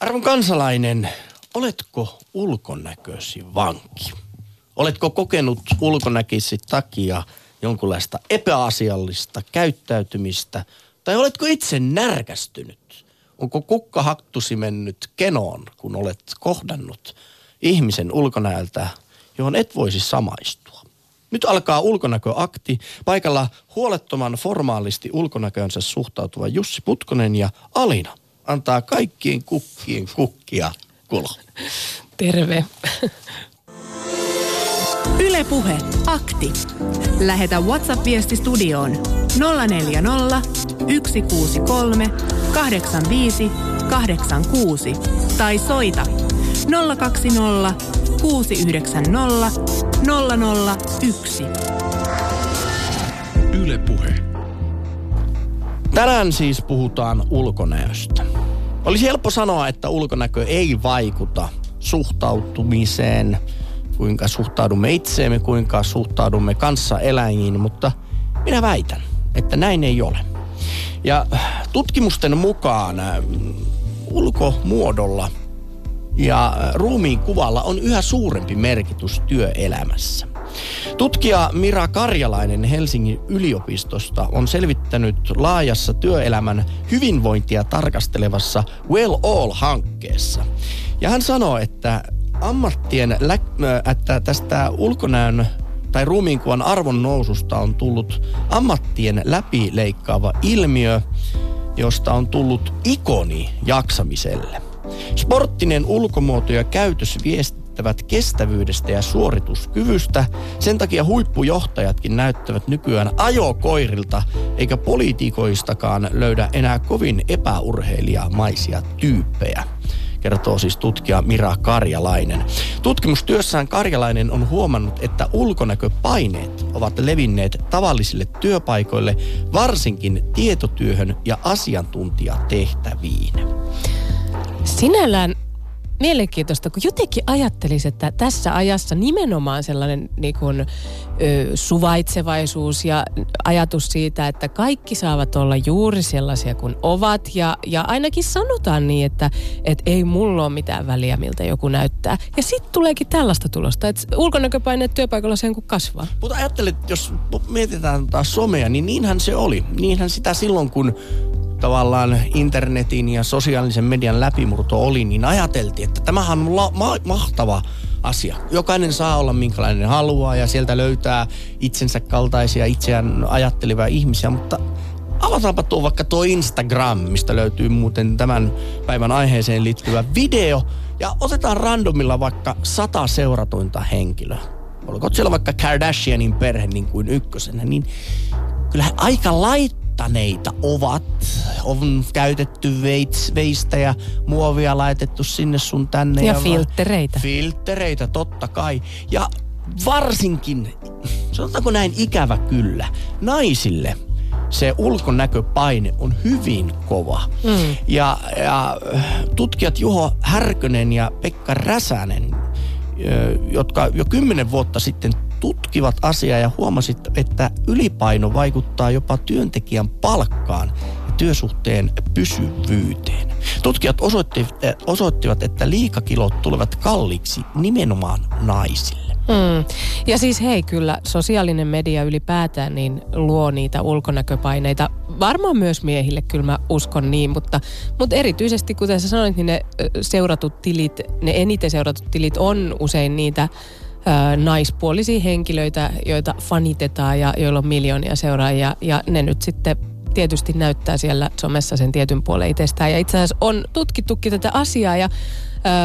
Arvon kansalainen, oletko ulkonäkösi vanki? Oletko kokenut ulkonäkösi takia jonkunlaista epäasiallista käyttäytymistä? Tai oletko itse närkästynyt? Onko kukkahaktusi mennyt kenoon, kun olet kohdannut ihmisen ulkonäöltä, johon et voisi samaistua? Nyt alkaa ulkonäköakti. Paikalla huolettoman formaalisti ulkonäköönsä suhtautuva Jussi Putkonen ja Alina antaa kaikkien kukkien kukkia kulo. Terve. Ylepuhe akti. Lähetä WhatsApp-viesti studioon 040 163 85 86 tai soita 020 690 001. Ylepuhe. Tänään siis puhutaan ulkonäöstä. Olisi helppo sanoa, että ulkonäkö ei vaikuta suhtautumiseen, kuinka suhtaudumme itseemme, kuinka suhtaudumme kanssaeläjiin, mutta minä väitän, että näin ei ole. Ja tutkimusten mukaan äh, ulkomuodolla ja ruumiin kuvalla on yhä suurempi merkitys työelämässä. Tutkija Mira Karjalainen Helsingin yliopistosta on selvittänyt laajassa työelämän hyvinvointia tarkastelevassa Well All-hankkeessa. Ja hän sanoo, että ammattien, lä- että tästä ulkonäön tai ruumiinkuvan arvon noususta on tullut ammattien läpileikkaava ilmiö, josta on tullut ikoni jaksamiselle. Sporttinen ulkomuoto ja käytös viestittävät kestävyydestä ja suorituskyvystä. Sen takia huippujohtajatkin näyttävät nykyään ajokoirilta, eikä poliitikoistakaan löydä enää kovin epäurheilijamaisia tyyppejä kertoo siis tutkija Mira Karjalainen. Tutkimustyössään Karjalainen on huomannut, että ulkonäköpaineet ovat levinneet tavallisille työpaikoille, varsinkin tietotyöhön ja asiantuntijatehtäviin. Sinällään mielenkiintoista, kun jotenkin ajattelisi, että tässä ajassa nimenomaan sellainen niin kuin, ö, suvaitsevaisuus ja ajatus siitä, että kaikki saavat olla juuri sellaisia kuin ovat. Ja, ja ainakin sanotaan niin, että et ei mulla ole mitään väliä, miltä joku näyttää. Ja sitten tuleekin tällaista tulosta, että ulkonäköpaineet työpaikalla sen kun kasvaa. Mutta ajattelet, jos mietitään taas somea, niin niinhän se oli. Niinhän sitä silloin, kun tavallaan internetin ja sosiaalisen median läpimurto oli, niin ajateltiin, että tämähän on la- ma- mahtava asia. Jokainen saa olla minkälainen haluaa ja sieltä löytää itsensä kaltaisia itseään ajattelevia ihmisiä, mutta avataanpa tuo vaikka tuo Instagram, mistä löytyy muuten tämän päivän aiheeseen liittyvä video ja otetaan randomilla vaikka sata seuratuinta henkilöä. Olkoon siellä vaikka Kardashianin perhe niin kuin ykkösenä, niin kyllä aika laittaneita ovat. On käytetty veits, veistä ja muovia laitettu sinne sun tänne. Ja va- filttereitä. Filttereitä, totta kai. Ja varsinkin, sanotaanko näin ikävä kyllä, naisille se ulkonäköpaine on hyvin kova. Mm. Ja, ja tutkijat Juho Härkönen ja Pekka Räsänen, jotka jo kymmenen vuotta sitten tutkivat asiaa ja huomasit, että ylipaino vaikuttaa jopa työntekijän palkkaan ja työsuhteen pysyvyyteen. Tutkijat osoittivat, osoittivat, että liikakilot tulevat kalliiksi nimenomaan naisille. Mm. Ja siis hei, kyllä sosiaalinen media ylipäätään niin luo niitä ulkonäköpaineita. Varmaan myös miehille, kyllä mä uskon niin, mutta, mutta erityisesti kuten sä sanoit, niin ne seuratut tilit, ne eniten seuratut tilit on usein niitä naispuolisia henkilöitä, joita fanitetaan ja joilla on miljoonia seuraajia ja ne nyt sitten tietysti näyttää siellä somessa sen tietyn puolen itsestään. Ja itse asiassa on tutkittukin tätä asiaa ja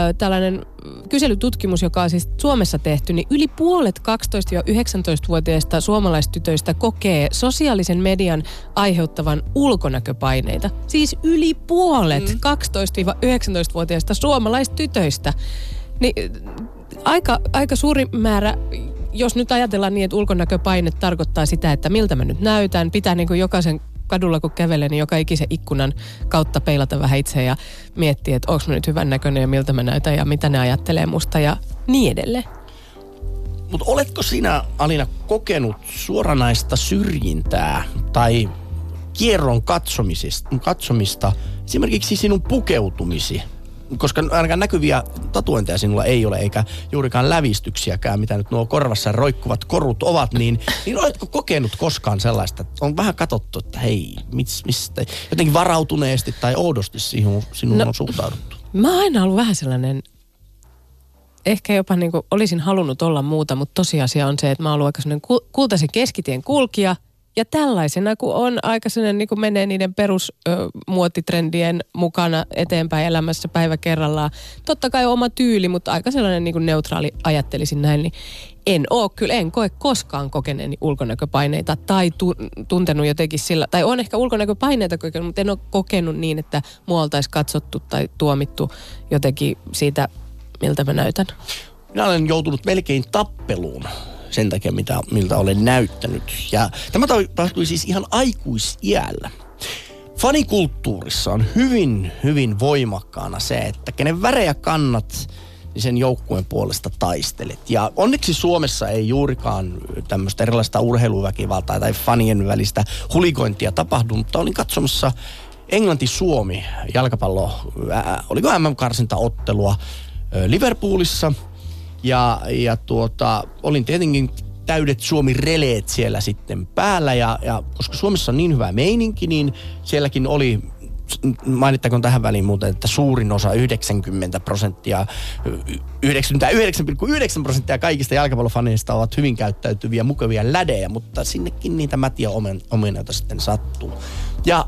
ö, tällainen kyselytutkimus, joka on siis Suomessa tehty, niin yli puolet 12-19-vuotiaista suomalaistytöistä kokee sosiaalisen median aiheuttavan ulkonäköpaineita. Siis yli puolet mm. 12-19-vuotiaista suomalaistytöistä. Niin aika, aika suuri määrä jos nyt ajatellaan niin, että ulkonäköpaine tarkoittaa sitä, että miltä mä nyt näytän, pitää niin kuin jokaisen kadulla kun kävelee, niin joka ikisen ikkunan kautta peilata vähän itse ja miettiä, että onko mä nyt hyvän näköinen ja miltä mä näytän ja mitä ne ajattelee musta ja niin edelleen. Mutta oletko sinä, Alina, kokenut suoranaista syrjintää tai kierron katsomisista, katsomista esimerkiksi sinun pukeutumisi koska ainakaan näkyviä tatuointeja sinulla ei ole, eikä juurikaan lävistyksiäkään, mitä nyt nuo korvassa roikkuvat korut ovat, niin, niin oletko kokenut koskaan sellaista, että on vähän katsottu, että hei, mis, mistä, jotenkin varautuneesti tai oudosti sinun, sinun no, on suhtauduttu? Mä oon aina ollut vähän sellainen ehkä jopa niin kuin olisin halunnut olla muuta, mutta tosiasia on se, että mä oon ollut aika sellainen kultaisen keskitien kulkija. Ja tällaisena, kun on aika sellainen, niin kuin menee niiden perusmuotitrendien mukana eteenpäin elämässä päivä kerrallaan. Totta kai oma tyyli, mutta aika sellainen niin kuin neutraali ajattelisin näin, niin en oo kyllä, en koe koskaan kokeneeni ulkonäköpaineita tai tu, tuntenut jotenkin sillä, tai on ehkä ulkonäköpaineita kokenut, mutta en ole kokenut niin, että mua oltaisi katsottu tai tuomittu jotenkin siitä miltä mä näytän? Minä olen joutunut melkein tappeluun sen takia, mitä, miltä olen näyttänyt. Ja tämä tapahtui siis ihan aikuisiällä. Fanikulttuurissa on hyvin, hyvin voimakkaana se, että kenen värejä kannat, niin sen joukkueen puolesta taistelet. Ja onneksi Suomessa ei juurikaan tämmöistä erilaista urheiluväkivaltaa tai fanien välistä hulikointia tapahdu, mutta olin katsomassa Englanti-Suomi jalkapallo, äh, oliko MM-karsintaottelua, Liverpoolissa. Ja, ja tuota, olin tietenkin täydet Suomi-releet siellä sitten päällä. Ja, ja koska Suomessa on niin hyvä meininki, niin sielläkin oli mainittakoon tähän väliin muuten, että suurin osa, 90 prosenttia, 99,9 prosenttia kaikista jalkapallofaneista ovat hyvin käyttäytyviä, mukavia lädejä, mutta sinnekin niitä mätiä omenoita sitten sattuu. Ja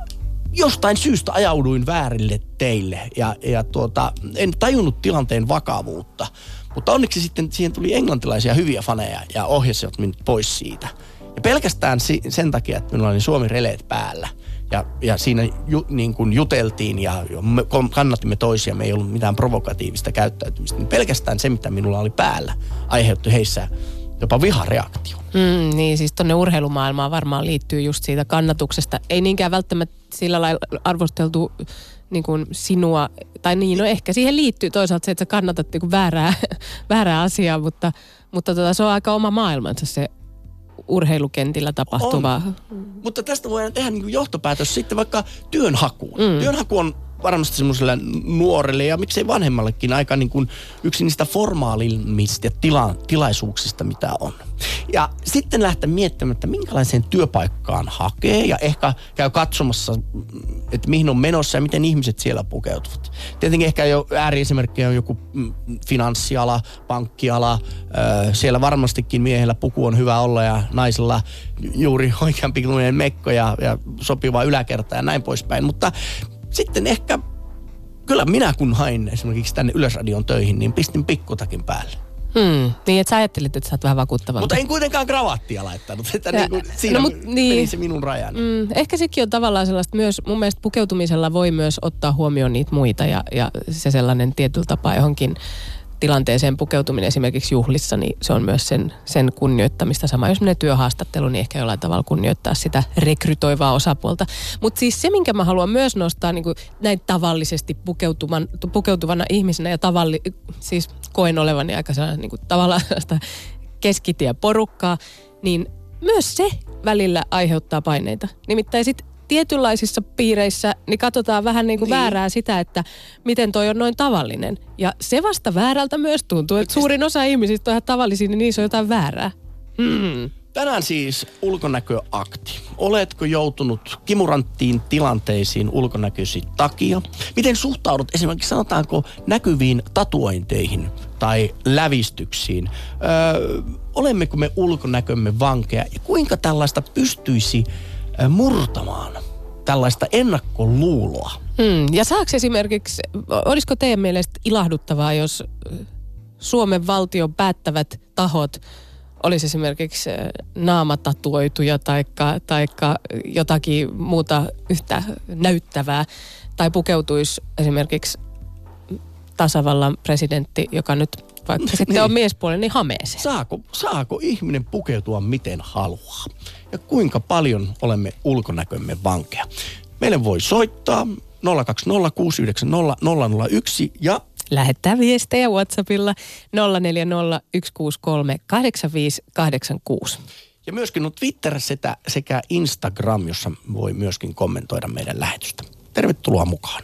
jostain syystä ajauduin väärille teille ja, ja tuota, en tajunnut tilanteen vakavuutta. Mutta onneksi sitten siihen tuli englantilaisia hyviä faneja ja ohjasivat minut pois siitä. Ja pelkästään si- sen takia, että minulla oli Suomi releet päällä. Ja, ja siinä ju, niin kuin juteltiin ja me kannatimme toisia, me ei ollut mitään provokatiivista käyttäytymistä. Niin pelkästään se, mitä minulla oli päällä, aiheutti heissä jopa vihareaktio. Mm, niin, siis tuonne urheilumaailmaan varmaan liittyy just siitä kannatuksesta. Ei niinkään välttämättä sillä lailla arvosteltu niin kuin sinua, tai niin, no ehkä siihen liittyy toisaalta se, että sä kannatat niin kuin väärää, väärää asiaa, mutta, mutta tota, se on aika oma maailmansa se urheilukentillä tapahtuva. On. Mutta tästä voidaan tehdä niin johtopäätös sitten vaikka työnhakuun. Mm. Työnhaku on varmasti semmoiselle nuorelle ja miksei vanhemmallekin aika niin kuin yksi niistä formaalimmista tila, tilaisuuksista, mitä on. Ja sitten lähteä miettimään, että minkälaiseen työpaikkaan hakee ja ehkä käy katsomassa, että mihin on menossa ja miten ihmiset siellä pukeutuvat. Tietenkin ehkä jo ääriesimerkkejä on joku mm, finanssiala, pankkiala. Siellä varmastikin miehellä puku on hyvä olla ja naisella juuri oikean mekko ja, ja sopiva yläkerta ja näin poispäin. Mutta sitten ehkä, kyllä minä kun hain esimerkiksi tänne Yleisradion töihin, niin pistin pikkutakin päälle. Hmm, niin, että sä ajattelit, että sä oot vähän vakuuttava. Mutta en kuitenkaan kravattia laittanut. Että ja, niin kuin, siinä no, mut, niin, se minun rajani. Mm, ehkä sekin on tavallaan sellaista myös, mun mielestä pukeutumisella voi myös ottaa huomioon niitä muita ja, ja se sellainen tietyllä tapaa johonkin tilanteeseen pukeutuminen esimerkiksi juhlissa, niin se on myös sen, sen kunnioittamista. Sama jos menee työhaastattelu, niin ehkä jollain tavalla kunnioittaa sitä rekrytoivaa osapuolta. Mutta siis se, minkä mä haluan myös nostaa niin kuin näin tavallisesti pukeutuvan, pukeutuvana ihmisenä ja tavalli, siis koen olevani aika sellainen niin kuin tavallaan keskitieporukkaa, niin myös se välillä aiheuttaa paineita. Nimittäin sit tietynlaisissa piireissä niin katsotaan vähän niin kuin niin. väärää sitä, että miten toi on noin tavallinen. Ja se vasta väärältä myös tuntuu, että suurin osa ihmisistä on ihan tavallisia, niin niissä on jotain väärää. Mm. Tänään siis ulkonäköakti. Oletko joutunut kimuranttiin tilanteisiin ulkonäkösi takia? Miten suhtaudut esimerkiksi sanotaanko näkyviin tatuointeihin tai lävistyksiin? Öö, olemmeko me ulkonäkömme vankeja ja kuinka tällaista pystyisi murtamaan tällaista ennakkoluuloa. Hmm. Ja saako esimerkiksi, olisiko teidän mielestä ilahduttavaa, jos Suomen valtion päättävät tahot olisi esimerkiksi naamatatuoituja tai taikka jotakin muuta yhtä näyttävää, tai pukeutuisi esimerkiksi tasavallan presidentti, joka nyt vaikka sitten niin. on miespuolinen, niin hameeseen. Saako, saako ihminen pukeutua miten haluaa? Ja kuinka paljon olemme ulkonäkömme vankeja? Meille voi soittaa 020690001 ja Lähettää viestejä WhatsAppilla 0401638586. Ja myöskin on Twitter sekä, sekä Instagram, jossa voi myöskin kommentoida meidän lähetystä. Tervetuloa mukaan.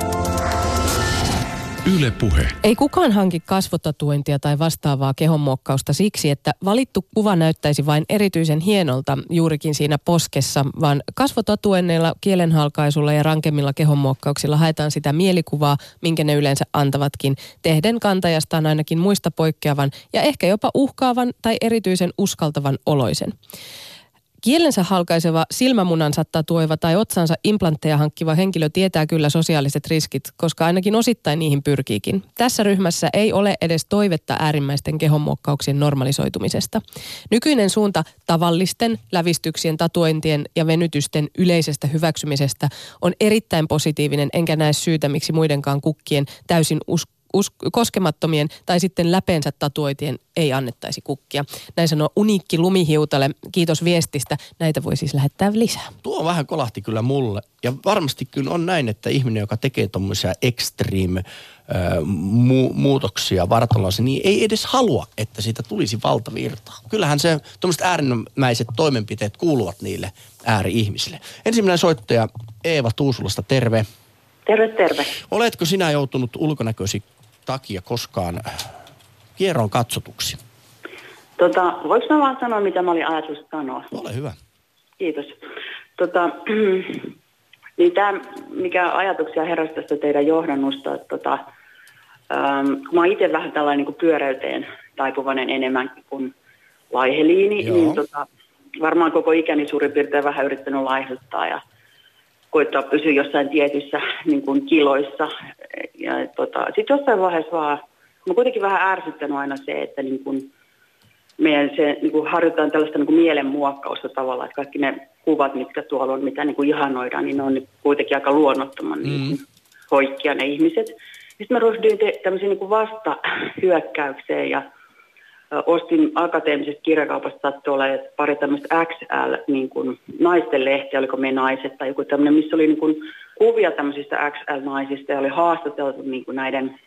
Yle Puhe. Ei kukaan hanki kasvotatuointia tai vastaavaa kehonmuokkausta siksi, että valittu kuva näyttäisi vain erityisen hienolta juurikin siinä poskessa, vaan kasvotatuenneilla, kielenhalkaisulla ja rankemmilla kehonmuokkauksilla haetaan sitä mielikuvaa, minkä ne yleensä antavatkin, tehden kantajastaan ainakin muista poikkeavan ja ehkä jopa uhkaavan tai erityisen uskaltavan oloisen. Kielensä halkaiseva, silmämunansa tatuoiva tai otsansa implantteja hankkiva henkilö tietää kyllä sosiaaliset riskit, koska ainakin osittain niihin pyrkiikin. Tässä ryhmässä ei ole edes toivetta äärimmäisten kehonmuokkauksien normalisoitumisesta. Nykyinen suunta tavallisten lävistyksien, tatuointien ja venytysten yleisestä hyväksymisestä on erittäin positiivinen, enkä näe syytä, miksi muidenkaan kukkien täysin usko us- koskemattomien tai sitten läpeensä tatuoitien ei annettaisi kukkia. Näin sanoo uniikki lumihiutale. Kiitos viestistä. Näitä voi siis lähettää lisää. Tuo vähän kolahti kyllä mulle. Ja varmasti kyllä on näin, että ihminen, joka tekee tuommoisia extreme mu- muutoksia vartalossa, niin ei edes halua, että siitä tulisi valtavirtaa. Kyllähän se tuommoiset äärimmäiset toimenpiteet kuuluvat niille ääri-ihmisille. Ensimmäinen soittaja Eeva Tuusulasta, terve. Terve, terve. Oletko sinä joutunut ulkonäkösi takia koskaan kierron katsotuksi? Tota, voiko mä vaan sanoa, mitä mä olin ajatus sanoa? Ole hyvä. Kiitos. Tota, niin tämä, mikä ajatuksia heräsi tästä teidän johdannusta, että tota, ähm, kun mä itse vähän tällainen niin pyöräyteen taipuvainen enemmän kuin laiheliini, Joo. niin tota, varmaan koko ikäni suurin piirtein vähän yrittänyt laihduttaa ja koittaa pysyä jossain tietyissä niin kuin kiloissa. Ja tota, sitten jossain vaiheessa vaan, mä kuitenkin vähän ärsyttänyt aina se, että niin kuin meidän se, niin kuin harjoitetaan tällaista niin kuin mielenmuokkausta tavallaan, että kaikki ne kuvat, mitkä tuolla on, mitä niin kuin ihanoidaan, niin ne on kuitenkin aika luonnottoman mm. niin kuin, hoikkia ne ihmiset. Sitten mä ryhdyin te- tämmöisiin niin vastahyökkäykseen ja ostin akateemisesta kirjakaupasta sattui olla pari tämmöistä XL niin kuin naisten lehtiä, oliko me naiset tai joku tämmöinen, missä oli niin kuin kuvia tämmöisistä XL-naisista ja oli haastateltu niin kuin näiden,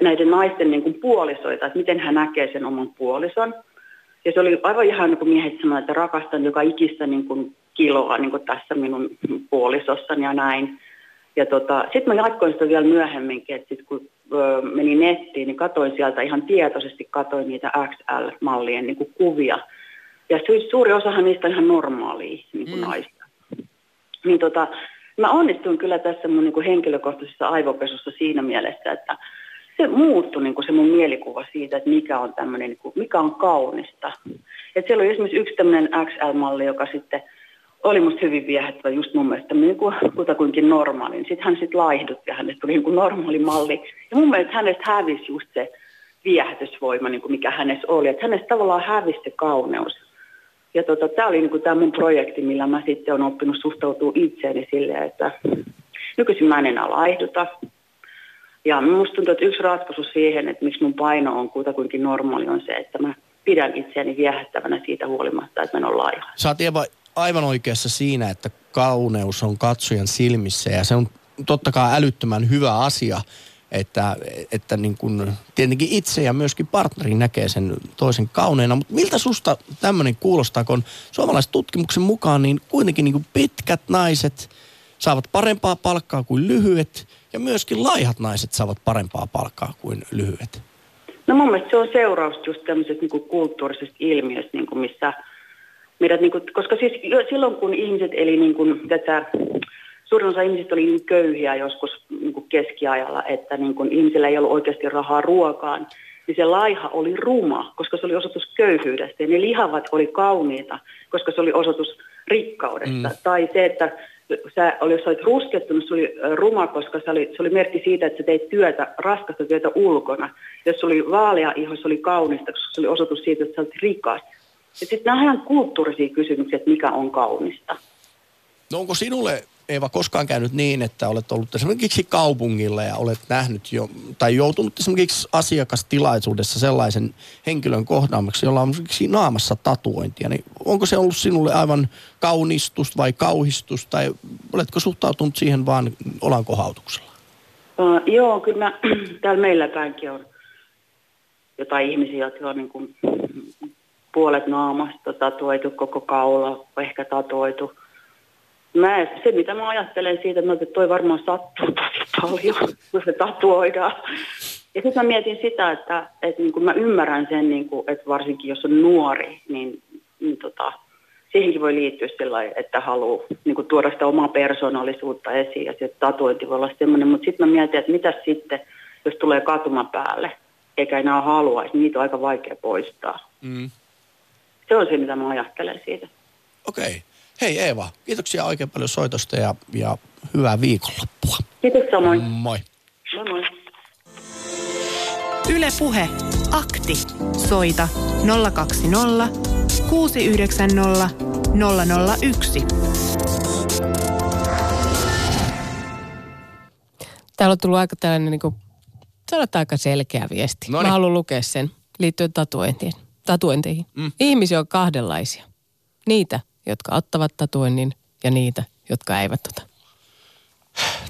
näiden naisten niin kuin puolisoita, että miten hän näkee sen oman puolison. Ja se oli aivan ihan niin kuin miehet sanoivat, että rakastan joka ikistä niin kuin kiloa niin kuin tässä minun puolisossani ja näin. Ja tota, sitten mä jatkoin sitä vielä myöhemminkin, että sit kun ö, menin nettiin, niin katoin sieltä ihan tietoisesti katoin niitä XL-mallien niin kuin kuvia. Ja suuri osahan niistä on ihan normaalia niin kuin mm. naista. Niin tota, mä onnistuin kyllä tässä mun niin kuin henkilökohtaisessa aivopesussa siinä mielessä, että se muuttui niin kuin se mun mielikuva siitä, että mikä on tämmöinen, niin kuin, mikä on kaunista. Et siellä oli esimerkiksi yksi tämmöinen XL-malli, joka sitten – oli musta hyvin viehättävä just mun mielestä niin kuin kutakuinkin normaali. Sitten hän sitten laihdutti ja hänestä tuli niin kuin normaali malli. Ja mun mielestä hänestä hävisi just se viehätysvoima, niin kuin mikä hänessä oli. Että hänestä tavallaan hävisi se kauneus. Ja tota, tämä oli niin tämä mun projekti, millä mä sitten olen oppinut suhtautua itseeni silleen, että nykyisin mä en enää laihduta. Ja musta tuntuu, että yksi ratkaisu siihen, että miksi mun paino on kutakuinkin normaali, on se, että mä pidän itseäni viehättävänä siitä huolimatta, että mä en ole laiha. Sä oot aivan oikeassa siinä, että kauneus on katsojan silmissä ja se on totta kai älyttömän hyvä asia, että, että niin kuin tietenkin itse ja myöskin partneri näkee sen toisen kauneena. Mutta miltä susta tämmöinen kuulostaa, kun suomalaisen tutkimuksen mukaan niin kuitenkin niin pitkät naiset saavat parempaa palkkaa kuin lyhyet ja myöskin laihat naiset saavat parempaa palkkaa kuin lyhyet? No mun mielestä se on seuraus just tämmöisestä niin kulttuurisesta ilmiöstä, niin missä – meidät, niin kuin, koska siis silloin kun ihmiset eli niin kuin, tätä, suurin osa ihmisistä oli niin köyhiä joskus niin kuin keskiajalla, että niin kuin ihmisillä ei ollut oikeasti rahaa ruokaan, niin se laiha oli ruma, koska se oli osoitus köyhyydestä. Ja ne lihavat oli kauniita, koska se oli osoitus rikkaudesta. Mm. Tai se, että sä, oli, jos sä olit ruskettunut, se oli ruma, koska se oli, se oli merkki siitä, että sä teit työtä, raskasta työtä ulkona. Jos se oli vaalea iho, se oli kaunista, koska se oli osoitus siitä, että sä olit rikas. Ja sitten nämä on kulttuurisia kysymyksiä, että mikä on kaunista. No onko sinulle Eeva, koskaan käynyt niin, että olet ollut esimerkiksi kaupungilla ja olet nähnyt jo, tai joutunut esimerkiksi asiakastilaisuudessa sellaisen henkilön kohdaamaksi, jolla on esimerkiksi naamassa tatuointia, niin onko se ollut sinulle aivan kaunistus vai kauhistus, tai oletko suhtautunut siihen vaan olankohautuksella? Uh, joo, kyllä mä, täällä meillä päinkin on jotain ihmisiä, jotka on niin kuin puolet naamasta tatuoitu, koko kaula ehkä tatuoitu. Mä, se, mitä mä ajattelen siitä, että toi varmaan sattuu tosi paljon, kun se tatuoidaan. Ja sitten mä mietin sitä, että, että niin kuin mä ymmärrän sen, niin kuin, että varsinkin jos on nuori, niin, niin tota, siihenkin voi liittyä sellainen, että haluaa niin tuoda sitä omaa persoonallisuutta esiin ja se tatuointi voi olla semmoinen. Mutta sitten mä mietin, että mitä sitten, jos tulee katuma päälle, eikä enää haluaisi, niin niitä on aika vaikea poistaa. Mm. Se on se, mitä mä ajattelen siitä. Okei. Okay. Hei Eeva, kiitoksia oikein paljon soitosta ja, ja hyvää viikonloppua. Kiitos samoin. Moi. Moi moi. Yle Puhe. Akti. Soita 020 690 001. Täällä on tullut aika tällainen niin kuin, sanotaan aika selkeä viesti. Noniin. Mä haluan lukea sen liittyen tatuointiin, tatuointeihin. Mm. Ihmisiä on kahdenlaisia. Niitä, jotka ottavat tatuoinnin ja niitä, jotka eivät ota.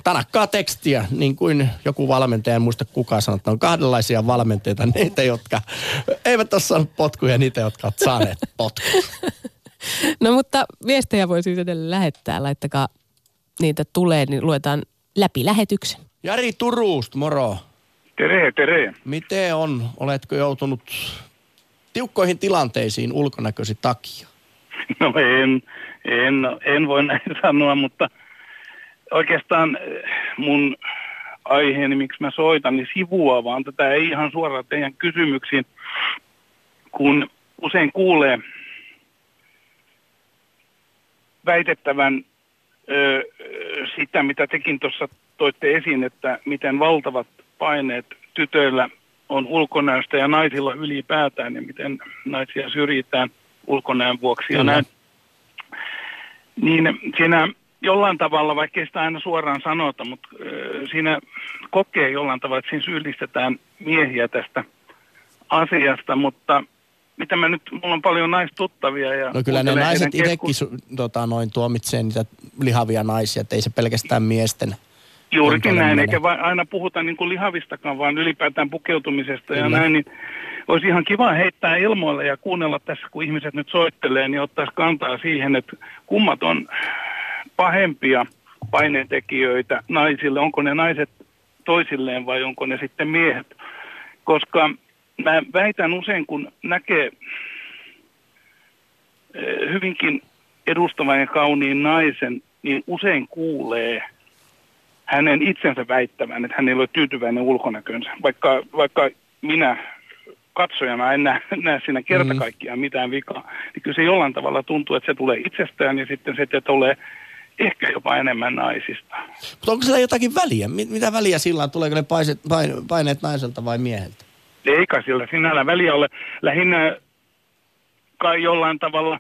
Tanakkaa tekstiä, niin kuin joku valmentaja, en muista kuka sanoi, että on kahdenlaisia valmentajia, niitä, jotka eivät ole saaneet potkuja ja niitä, jotka ovat saaneet potkuja. No mutta viestejä voi siis edelleen lähettää, laittakaa niitä tulee, niin luetaan läpi lähetyksen. Jari Turuust, moro. Tere, tere. Miten on? Oletko joutunut tiukkoihin tilanteisiin ulkonäkösi takia? No en, en, en voi näin sanoa, mutta oikeastaan eh, mun aiheeni, miksi mä soitan, niin sivua vaan tätä ei ihan suoraan teidän kysymyksiin, kun usein kuulee väitettävän ö, sitä, mitä tekin tuossa toitte esiin, että miten valtavat paineet tytöillä on ulkonäöstä ja naisilla ylipäätään ja miten naisia syrjitään ulkonäön vuoksi ja näin. Niin siinä jollain tavalla, vaikka sitä aina suoraan sanota, mutta siinä kokee jollain tavalla, että siinä syyllistetään miehiä tästä asiasta, mutta mitä mä nyt, mulla on paljon naistuttavia. Ja no kyllä ne naiset itsekin tota, noin tuomitsee niitä lihavia naisia, että ei se pelkästään miesten Juurikin näin, eikä vain aina puhuta niin kuin lihavistakaan, vaan ylipäätään pukeutumisesta Kyllä. ja näin, niin olisi ihan kiva heittää ilmoille ja kuunnella tässä, kun ihmiset nyt soittelee, niin ottaisi kantaa siihen, että kummat on pahempia paineentekijöitä naisille, onko ne naiset toisilleen vai onko ne sitten miehet. Koska mä väitän usein, kun näkee eh, hyvinkin edustavan ja kauniin naisen, niin usein kuulee – hänen itsensä väittämään, että hän ei ole tyytyväinen ulkonäkönsä, vaikka, vaikka minä katsojana en näe, näe siinä kerta mm. kaikkiaan mitään vikaa, niin kyllä se jollain tavalla tuntuu, että se tulee itsestään ja sitten se tulee ehkä jopa enemmän naisista. Mutta onko sillä jotakin väliä? Mitä väliä sillä on? Tuleeko ne paiset, paineet naiselta vai mieheltä? Eikä sillä sinällä väliä ole. Lähinnä kai jollain tavalla,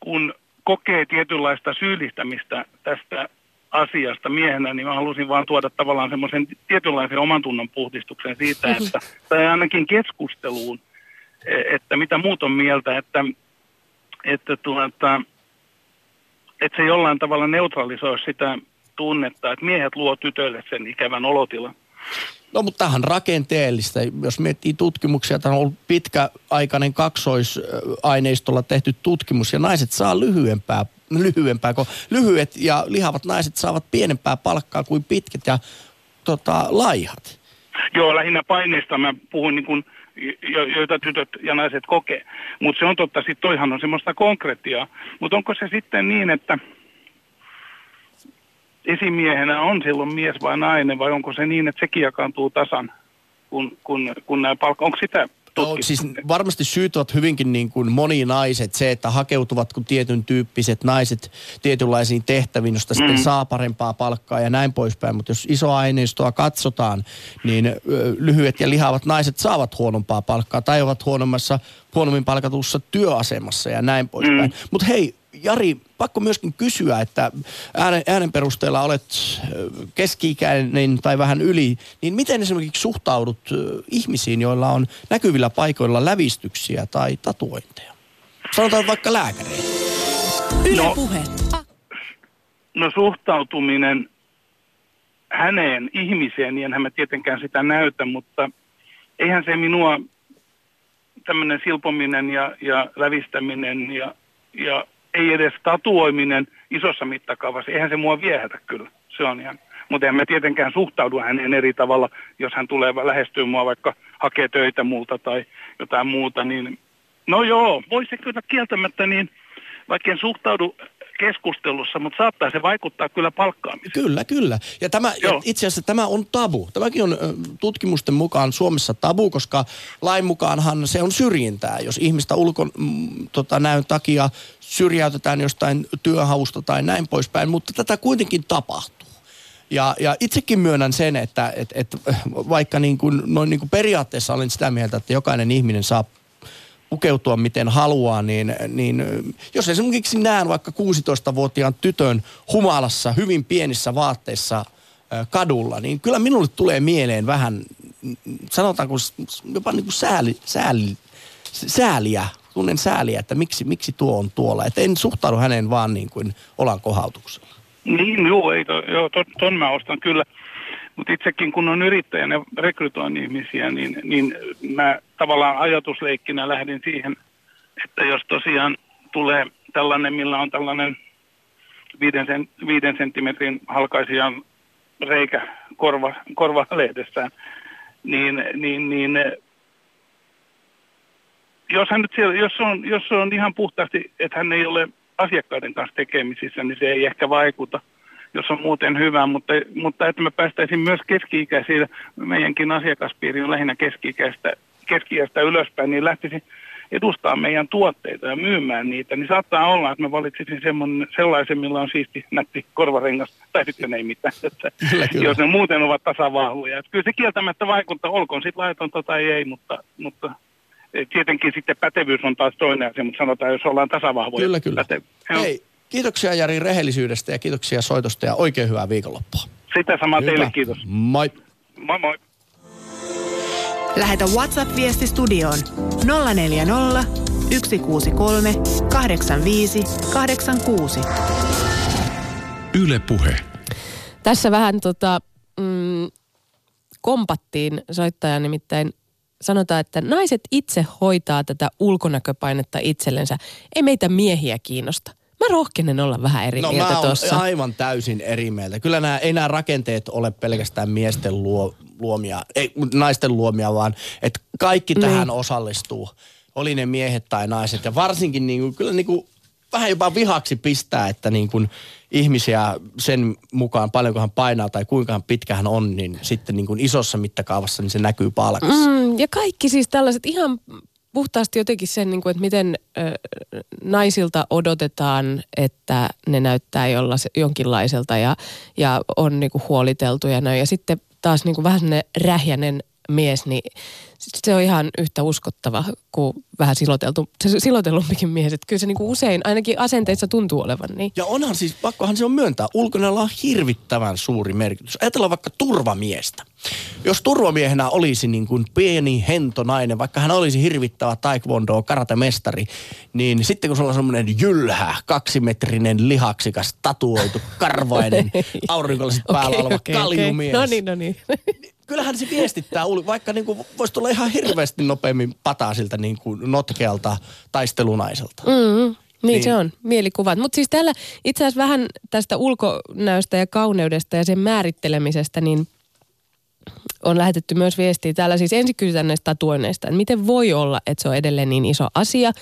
kun kokee tietynlaista syyllistämistä tästä asiasta miehenä, niin mä halusin vaan tuoda tavallaan semmoisen tietynlaisen oman tunnon puhdistuksen siitä, mhm. että, tai ainakin keskusteluun, e, että mitä muut on mieltä, että, että, tuota, että se jollain tavalla neutralisoi sitä tunnetta, että miehet luo tytöille sen ikävän olotilan. No mutta tähän rakenteellista. Jos miettii tutkimuksia, tämä on ollut pitkäaikainen kaksoisaineistolla tehty tutkimus ja naiset saa lyhyempää lyhyempää, kun lyhyet ja lihavat naiset saavat pienempää palkkaa kuin pitkät ja tota, laihat. Joo, lähinnä paineista mä puhun niin kuin, jo, joita tytöt ja naiset kokee. Mutta se on totta, sitten toihan on semmoista konkretiaa. Mutta onko se sitten niin, että esimiehenä on silloin mies vai nainen, vai onko se niin, että sekin jakaantuu tasan, kun, kun, kun nämä palkka, onko sitä No, siis varmasti syyt ovat hyvinkin niin kuin moninaiset. Se, että hakeutuvat kun tietyn tyyppiset naiset tietynlaisiin tehtäviin, josta mm. sitten saa parempaa palkkaa ja näin poispäin. Mutta jos iso aineistoa katsotaan, niin lyhyet ja lihavat naiset saavat huonompaa palkkaa tai ovat huonommassa, huonommin palkatussa työasemassa ja näin poispäin. Mm. Mutta hei, Jari, pakko myöskin kysyä, että äänen, äänen perusteella olet keski-ikäinen tai vähän yli, niin miten esimerkiksi suhtaudut ihmisiin, joilla on näkyvillä paikoilla lävistyksiä tai tatuointeja? Sanotaan vaikka lääkäreitä. Yle no, puhe. No suhtautuminen häneen ihmiseen, niin enhän mä tietenkään sitä näytä, mutta eihän se minua tämmöinen silpominen ja, ja lävistäminen ja, ja ei edes tatuoiminen isossa mittakaavassa, eihän se mua viehätä kyllä. Se on ihan. Mutta en mä tietenkään suhtaudu häneen eri tavalla, jos hän tulee lähestyä mua vaikka hakee töitä multa tai jotain muuta, niin no joo, voi se kyllä kieltämättä niin, vaikka en suhtaudu keskustelussa, mutta saattaa se vaikuttaa kyllä palkkaamiseen. Kyllä, kyllä. Ja, tämä, itse asiassa tämä on tabu. Tämäkin on tutkimusten mukaan Suomessa tabu, koska lain mukaanhan se on syrjintää, jos ihmistä ulkon mm, tota, näyn takia syrjäytetään jostain työhausta tai näin poispäin, mutta tätä kuitenkin tapahtuu. Ja, ja itsekin myönnän sen, että et, et, vaikka niin kuin, noin niin kuin periaatteessa olen sitä mieltä, että jokainen ihminen saa pukeutua miten haluaa, niin, niin jos esimerkiksi näen vaikka 16-vuotiaan tytön humalassa hyvin pienissä vaatteissa kadulla, niin kyllä minulle tulee mieleen vähän, sanotaanko jopa niin kuin sääli, sääli, sääliä, tunnen sääliä, että miksi, miksi tuo on tuolla. Että en suhtaudu häneen vaan niin kuin olan kohautuksella. Niin, joo, ei to, joo ton, ton mä ostan kyllä. Mutta itsekin kun on yrittäjänä rekrytoin ihmisiä, niin, niin mä tavallaan ajatusleikkinä lähdin siihen, että jos tosiaan tulee tällainen, millä on tällainen viiden, sen, viiden senttimetrin halkaisijan reikä korva, korvalehdessään, niin, niin, niin jos, hän nyt siellä, jos, on, jos on ihan puhtaasti, että hän ei ole asiakkaiden kanssa tekemisissä, niin se ei ehkä vaikuta – jos on muuten hyvä, mutta, mutta että me päästäisiin myös keski-ikäisiä, meidänkin asiakaspiiri on lähinnä keski-ikäistä, keski ylöspäin, niin lähtisi edustaa meidän tuotteita ja myymään niitä, niin saattaa olla, että mä valitsisin sellaisen, millä on siisti nätti korvarengas, tai sitten ei mitään, että kyllä, kyllä. jos ne muuten ovat tasavahvoja. Että kyllä se kieltämättä vaikuttaa, olkoon sitten laitonta tai ei, mutta, mutta tietenkin sitten pätevyys on taas toinen asia, mutta sanotaan, jos ollaan tasavahvoja. Kyllä, kyllä. Päte- Hei, Kiitoksia Jari rehellisyydestä ja kiitoksia soitosta ja oikein hyvää viikonloppua. Sitä samaa Hyvä. teille, kiitos. Moi. Moi moi. Lähetä WhatsApp-viesti studioon 040 163 85 86. Yle Puhe. Tässä vähän tota, mm, kompattiin soittaja nimittäin sanotaan, että naiset itse hoitaa tätä ulkonäköpainetta itsellensä. Ei meitä miehiä kiinnosta. Mä rohkenen olla vähän eri no, mieltä tuossa. aivan täysin eri mieltä. Kyllä nämä, ei nämä rakenteet ole pelkästään miesten luo, luomia, ei naisten luomia, vaan että kaikki niin. tähän osallistuu. Oli ne miehet tai naiset. Ja varsinkin niin kuin, kyllä niin kuin, vähän jopa vihaksi pistää, että niin kuin ihmisiä sen mukaan paljonko hän painaa tai kuinka pitkä hän on, niin sitten niin kuin isossa mittakaavassa niin se näkyy palkassa. Mm, ja kaikki siis tällaiset ihan puhtaasti jotenkin sen, niin kuin, että miten ö, naisilta odotetaan, että ne näyttää jolla, jonkinlaiselta ja, ja on niin kuin huoliteltu ja näin. Ja sitten taas niin kuin vähän ne rähjänen mies, niin se on ihan yhtä uskottava kuin vähän siloteltu, se silotellumpikin mies. Että kyllä se niinku usein ainakin asenteissa tuntuu olevan niin. Ja onhan siis, pakkohan se on myöntää, ulkonäöllä on hirvittävän suuri merkitys. Ajatellaan vaikka turvamiestä. Jos turvamiehenä olisi niin kuin pieni hento nainen, vaikka hän olisi hirvittävä taekwondo karatemestari, niin sitten kun se on semmoinen jylhä, kaksimetrinen, lihaksikas, tatuoitu, karvainen, aurinkolaiset päällä okay, oleva okay, kaljumies. Okay. No niin, no niin kyllähän se viestittää, vaikka niin kuin voisi tulla ihan hirveästi nopeammin pataa siltä niin kuin notkealta taistelunaiselta. Mm, niin, niin se on, mielikuvat. Mutta siis täällä itse asiassa vähän tästä ulkonäöstä ja kauneudesta ja sen määrittelemisestä, niin on lähetetty myös viestiä. Täällä siis ensin kysytään näistä tatuoinneista, että miten voi olla, että se on edelleen niin iso asia.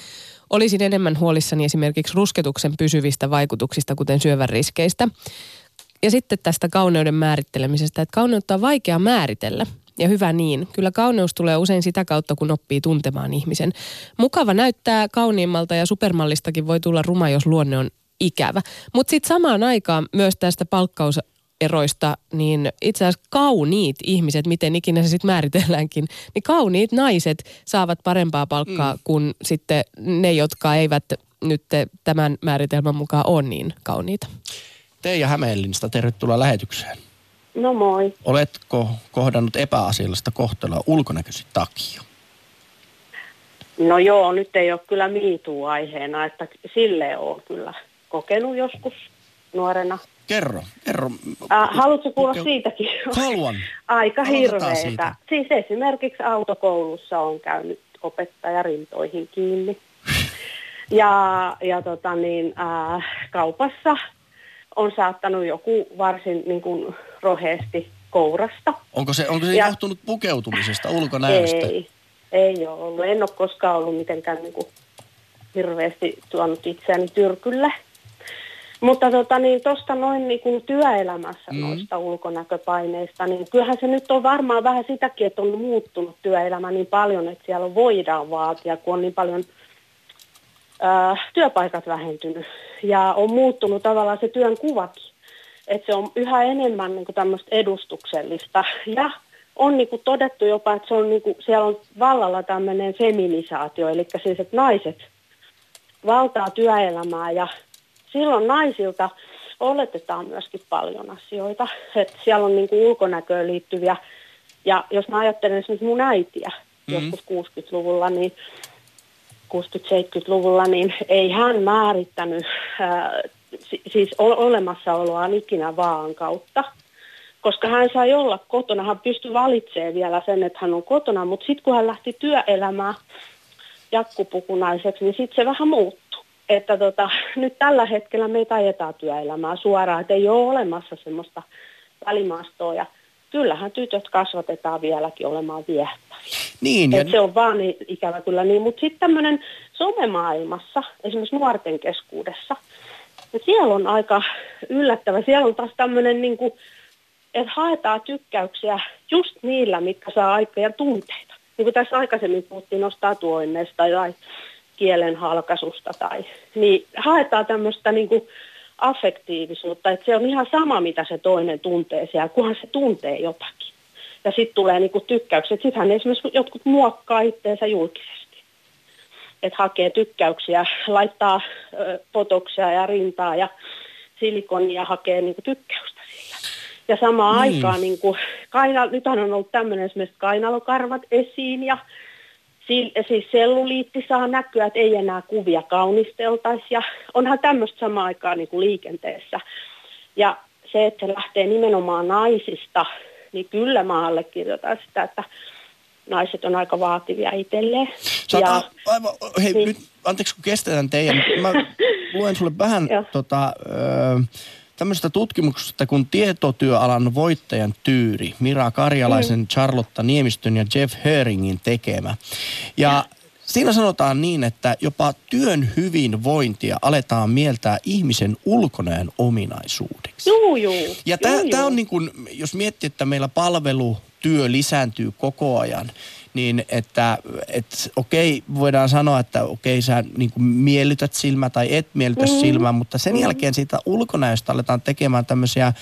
Olisin enemmän huolissani esimerkiksi rusketuksen pysyvistä vaikutuksista, kuten syövän riskeistä ja sitten tästä kauneuden määrittelemisestä, että kauneutta on vaikea määritellä. Ja hyvä niin. Kyllä kauneus tulee usein sitä kautta, kun oppii tuntemaan ihmisen. Mukava näyttää kauniimmalta ja supermallistakin voi tulla ruma, jos luonne on ikävä. Mutta sitten samaan aikaan myös tästä palkkaus eroista, niin itse asiassa kauniit ihmiset, miten ikinä se sitten määritelläänkin, niin kauniit naiset saavat parempaa palkkaa mm. kuin sitten ne, jotka eivät nyt tämän määritelmän mukaan on niin kauniita. Teija Hämeenlinnasta, tervetuloa lähetykseen. No moi. Oletko kohdannut epäasiallista kohtelua ulkonäkösi takia? No joo, nyt ei ole kyllä miituu aiheena, että sille on kyllä kokenut joskus nuorena. Kerro, kerro. Äh, haluatko kuulla Mikä- siitäkin? Haluan. Aika hirveetä. Siis esimerkiksi autokoulussa on käynyt opettaja rintoihin kiinni. Ja, ja tota niin, äh, kaupassa on saattanut joku varsin niin kuin, roheesti kourasta. Onko se, onko se Ja- johtunut pukeutumisesta, ulkonäöstä? Ei, ei ole ollut. En ole koskaan ollut mitenkään niin kuin, hirveästi tuonut itseäni tyrkylle. Mutta tota, niin, tuosta noin niin kuin työelämässä Mm. noista ulkonäköpaineista, niin kyllähän se nyt on varmaan vähän sitäkin, että on muuttunut työelämä niin paljon, että siellä voidaan vaatia, kun on niin paljon ää, työpaikat vähentynyt ja on muuttunut tavallaan se työn kuvakin. Että se on yhä enemmän niin tämmöistä edustuksellista ja on niin kuin todettu jopa, että se on niin kuin, siellä on vallalla tämmöinen feminisaatio, eli siis, että naiset valtaa työelämää ja silloin naisilta oletetaan myöskin paljon asioita. Että siellä on niin kuin ulkonäköön liittyviä, ja jos mä ajattelen esimerkiksi mun äitiä Mhm. mm. joskus 60-luvulla, niin 60-70-luvulla, niin ei hän määrittänyt ää, si- siis olemassaoloaan ikinä vaan kautta. Koska hän sai olla kotona, hän pystyi valitsemaan vielä sen, että hän on kotona, mutta sitten kun hän lähti työelämään jakkupukunaiseksi, niin sitten se vähän muuttui. Että tota, nyt tällä hetkellä meitä ajetaan työelämää suoraan, että ei ole olemassa semmoista välimaastoa. Ja kyllähän tytöt kasvatetaan vieläkin olemaan viehättäviä. Niin, ja Et se on vaan niin, ikävä kyllä niin. Mutta sitten tämmöinen somemaailmassa, esimerkiksi nuorten keskuudessa, ja siellä on aika yllättävä. Siellä on taas tämmöinen, niin kuin, että haetaan tykkäyksiä just niillä, mitkä saa aikaa ja tunteita. Niin kuin tässä aikaisemmin puhuttiin nostaa tuoinneesta tai kielen. Tai, niin haetaan tämmöistä niin kuin affektiivisuutta, että se on ihan sama, mitä se toinen tuntee siellä, kunhan se tuntee jotakin. Ja sitten tulee niinku tykkäykset. Sittenhän esimerkiksi jotkut muokkaa itteensä julkisesti. Että hakee tykkäyksiä, laittaa ö, potoksia ja rintaa ja silikonia ja hakee niinku tykkäystä sillä. Ja samaan niin. aikaan, niinku, kaina, nythän on ollut tämmöinen esimerkiksi kainalokarvat esiin ja siis selluliitti saa näkyä, että ei enää kuvia kaunisteltaisi. Ja onhan tämmöistä samaan aikaan niinku liikenteessä. Ja se, että se lähtee nimenomaan naisista, niin kyllä mä allekirjoitan sitä, että naiset on aika vaativia itselleen. Sä Ja, aivan, hei Niin. nyt, anteeksi kun kestetään teidän, mä luen sulle vähän tota, ö, tämmöisestä tutkimuksesta kuin tietotyöalan voittajan tyyri, Mira Karjalaisen, Mm. Charlotta Niemistön ja Jeff Höringin tekemä. Ja siinä sanotaan niin, että jopa työn hyvinvointia aletaan mieltää ihmisen ulkonäön ominaisuudeksi. juu, juu. Ja tämä on niin kuin, jos miettii, että meillä palvelutyö lisääntyy koko ajan, niin että et, okei, voidaan sanoa, että okei, sä niin kuin miellytät silmää tai et miellytä mm. silmää, mutta sen mm. jälkeen siitä ulkonäöstä aletaan tekemään tämmöisiä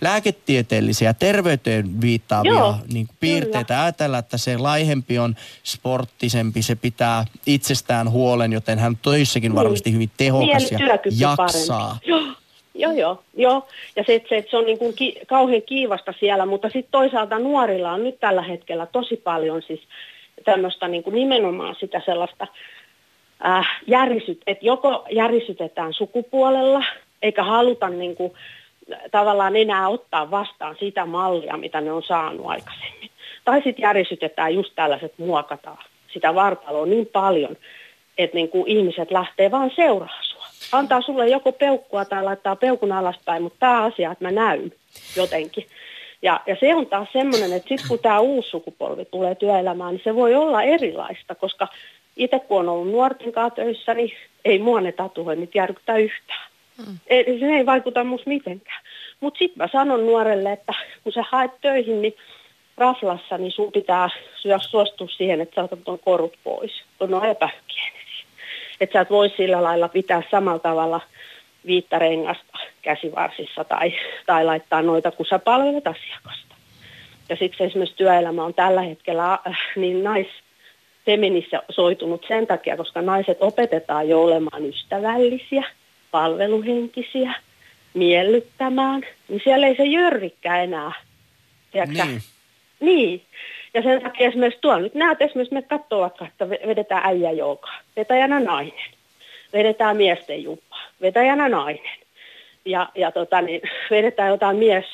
lääketieteellisiä, terveyteen viittaavia Joo, niin kuin piirteitä. Ajatella, että se laihempi on sporttisempi, se pitää itsestään huolen, joten hän on töissäkin varmasti hyvin tehokas ja Mielityökyky jaksaa. parempi. Joo, joo, joo. Ja se, se, se on niin kuin ki, kauhean kiivasta siellä, mutta sitten toisaalta nuorilla on nyt tällä hetkellä tosi paljon siis tämmöistä niin kuin nimenomaan sitä sellaista äh, järisyt, että joko järisytetään sukupuolella, eikä haluta niin kuin, tavallaan enää ottaa vastaan sitä mallia, mitä ne on saanut aikaisemmin. Tai sitten järisytetään just tällaiset, muokataan sitä vartaloa niin paljon, että niin kuin ihmiset lähtee vaan seuraa sua. Antaa sulle joko peukkua tai laittaa peukun alaspäin, mutta tämä asia, että mä näyn jotenkin. Ja, ja se on taas semmoinen, että sitten kun tämä uusi sukupolvi tulee työelämään, niin se voi olla erilaista, koska itse kun on ollut nuorten kanssa töissä, niin ei mua ne tatuoinnit järkytä yhtään. Mm. Ei, se ei vaikuta musta mitenkään. Mutta sitten mä sanon nuorelle, että kun sä haet töihin, niin raflassa, niin sun pitää suostua siihen, että sä otat tuon korut pois. On no. Että sä et voi sillä lailla pitää samalla tavalla viittä rengasta käsivarsissa tai, tai laittaa noita, kun sä palvelet asiakasta. Ja siksi esimerkiksi työelämä on tällä hetkellä äh, niin feminisoitunut sen takia, koska naiset opetetaan jo olemaan ystävällisiä, palveluhenkisiä, miellyttämään, niin siellä ei se jörrikkä enää. Tiedätkö? Niin. Niin. Ja sen takia esimerkiksi tuolla nyt näet esimerkiksi, me katsoo vaikka, että vedetään äijä joukaa, vetäjänä nainen. Vedetään miesten juppaa, vetäjänä nainen. Ja, ja tota, niin, vedetään jotain mies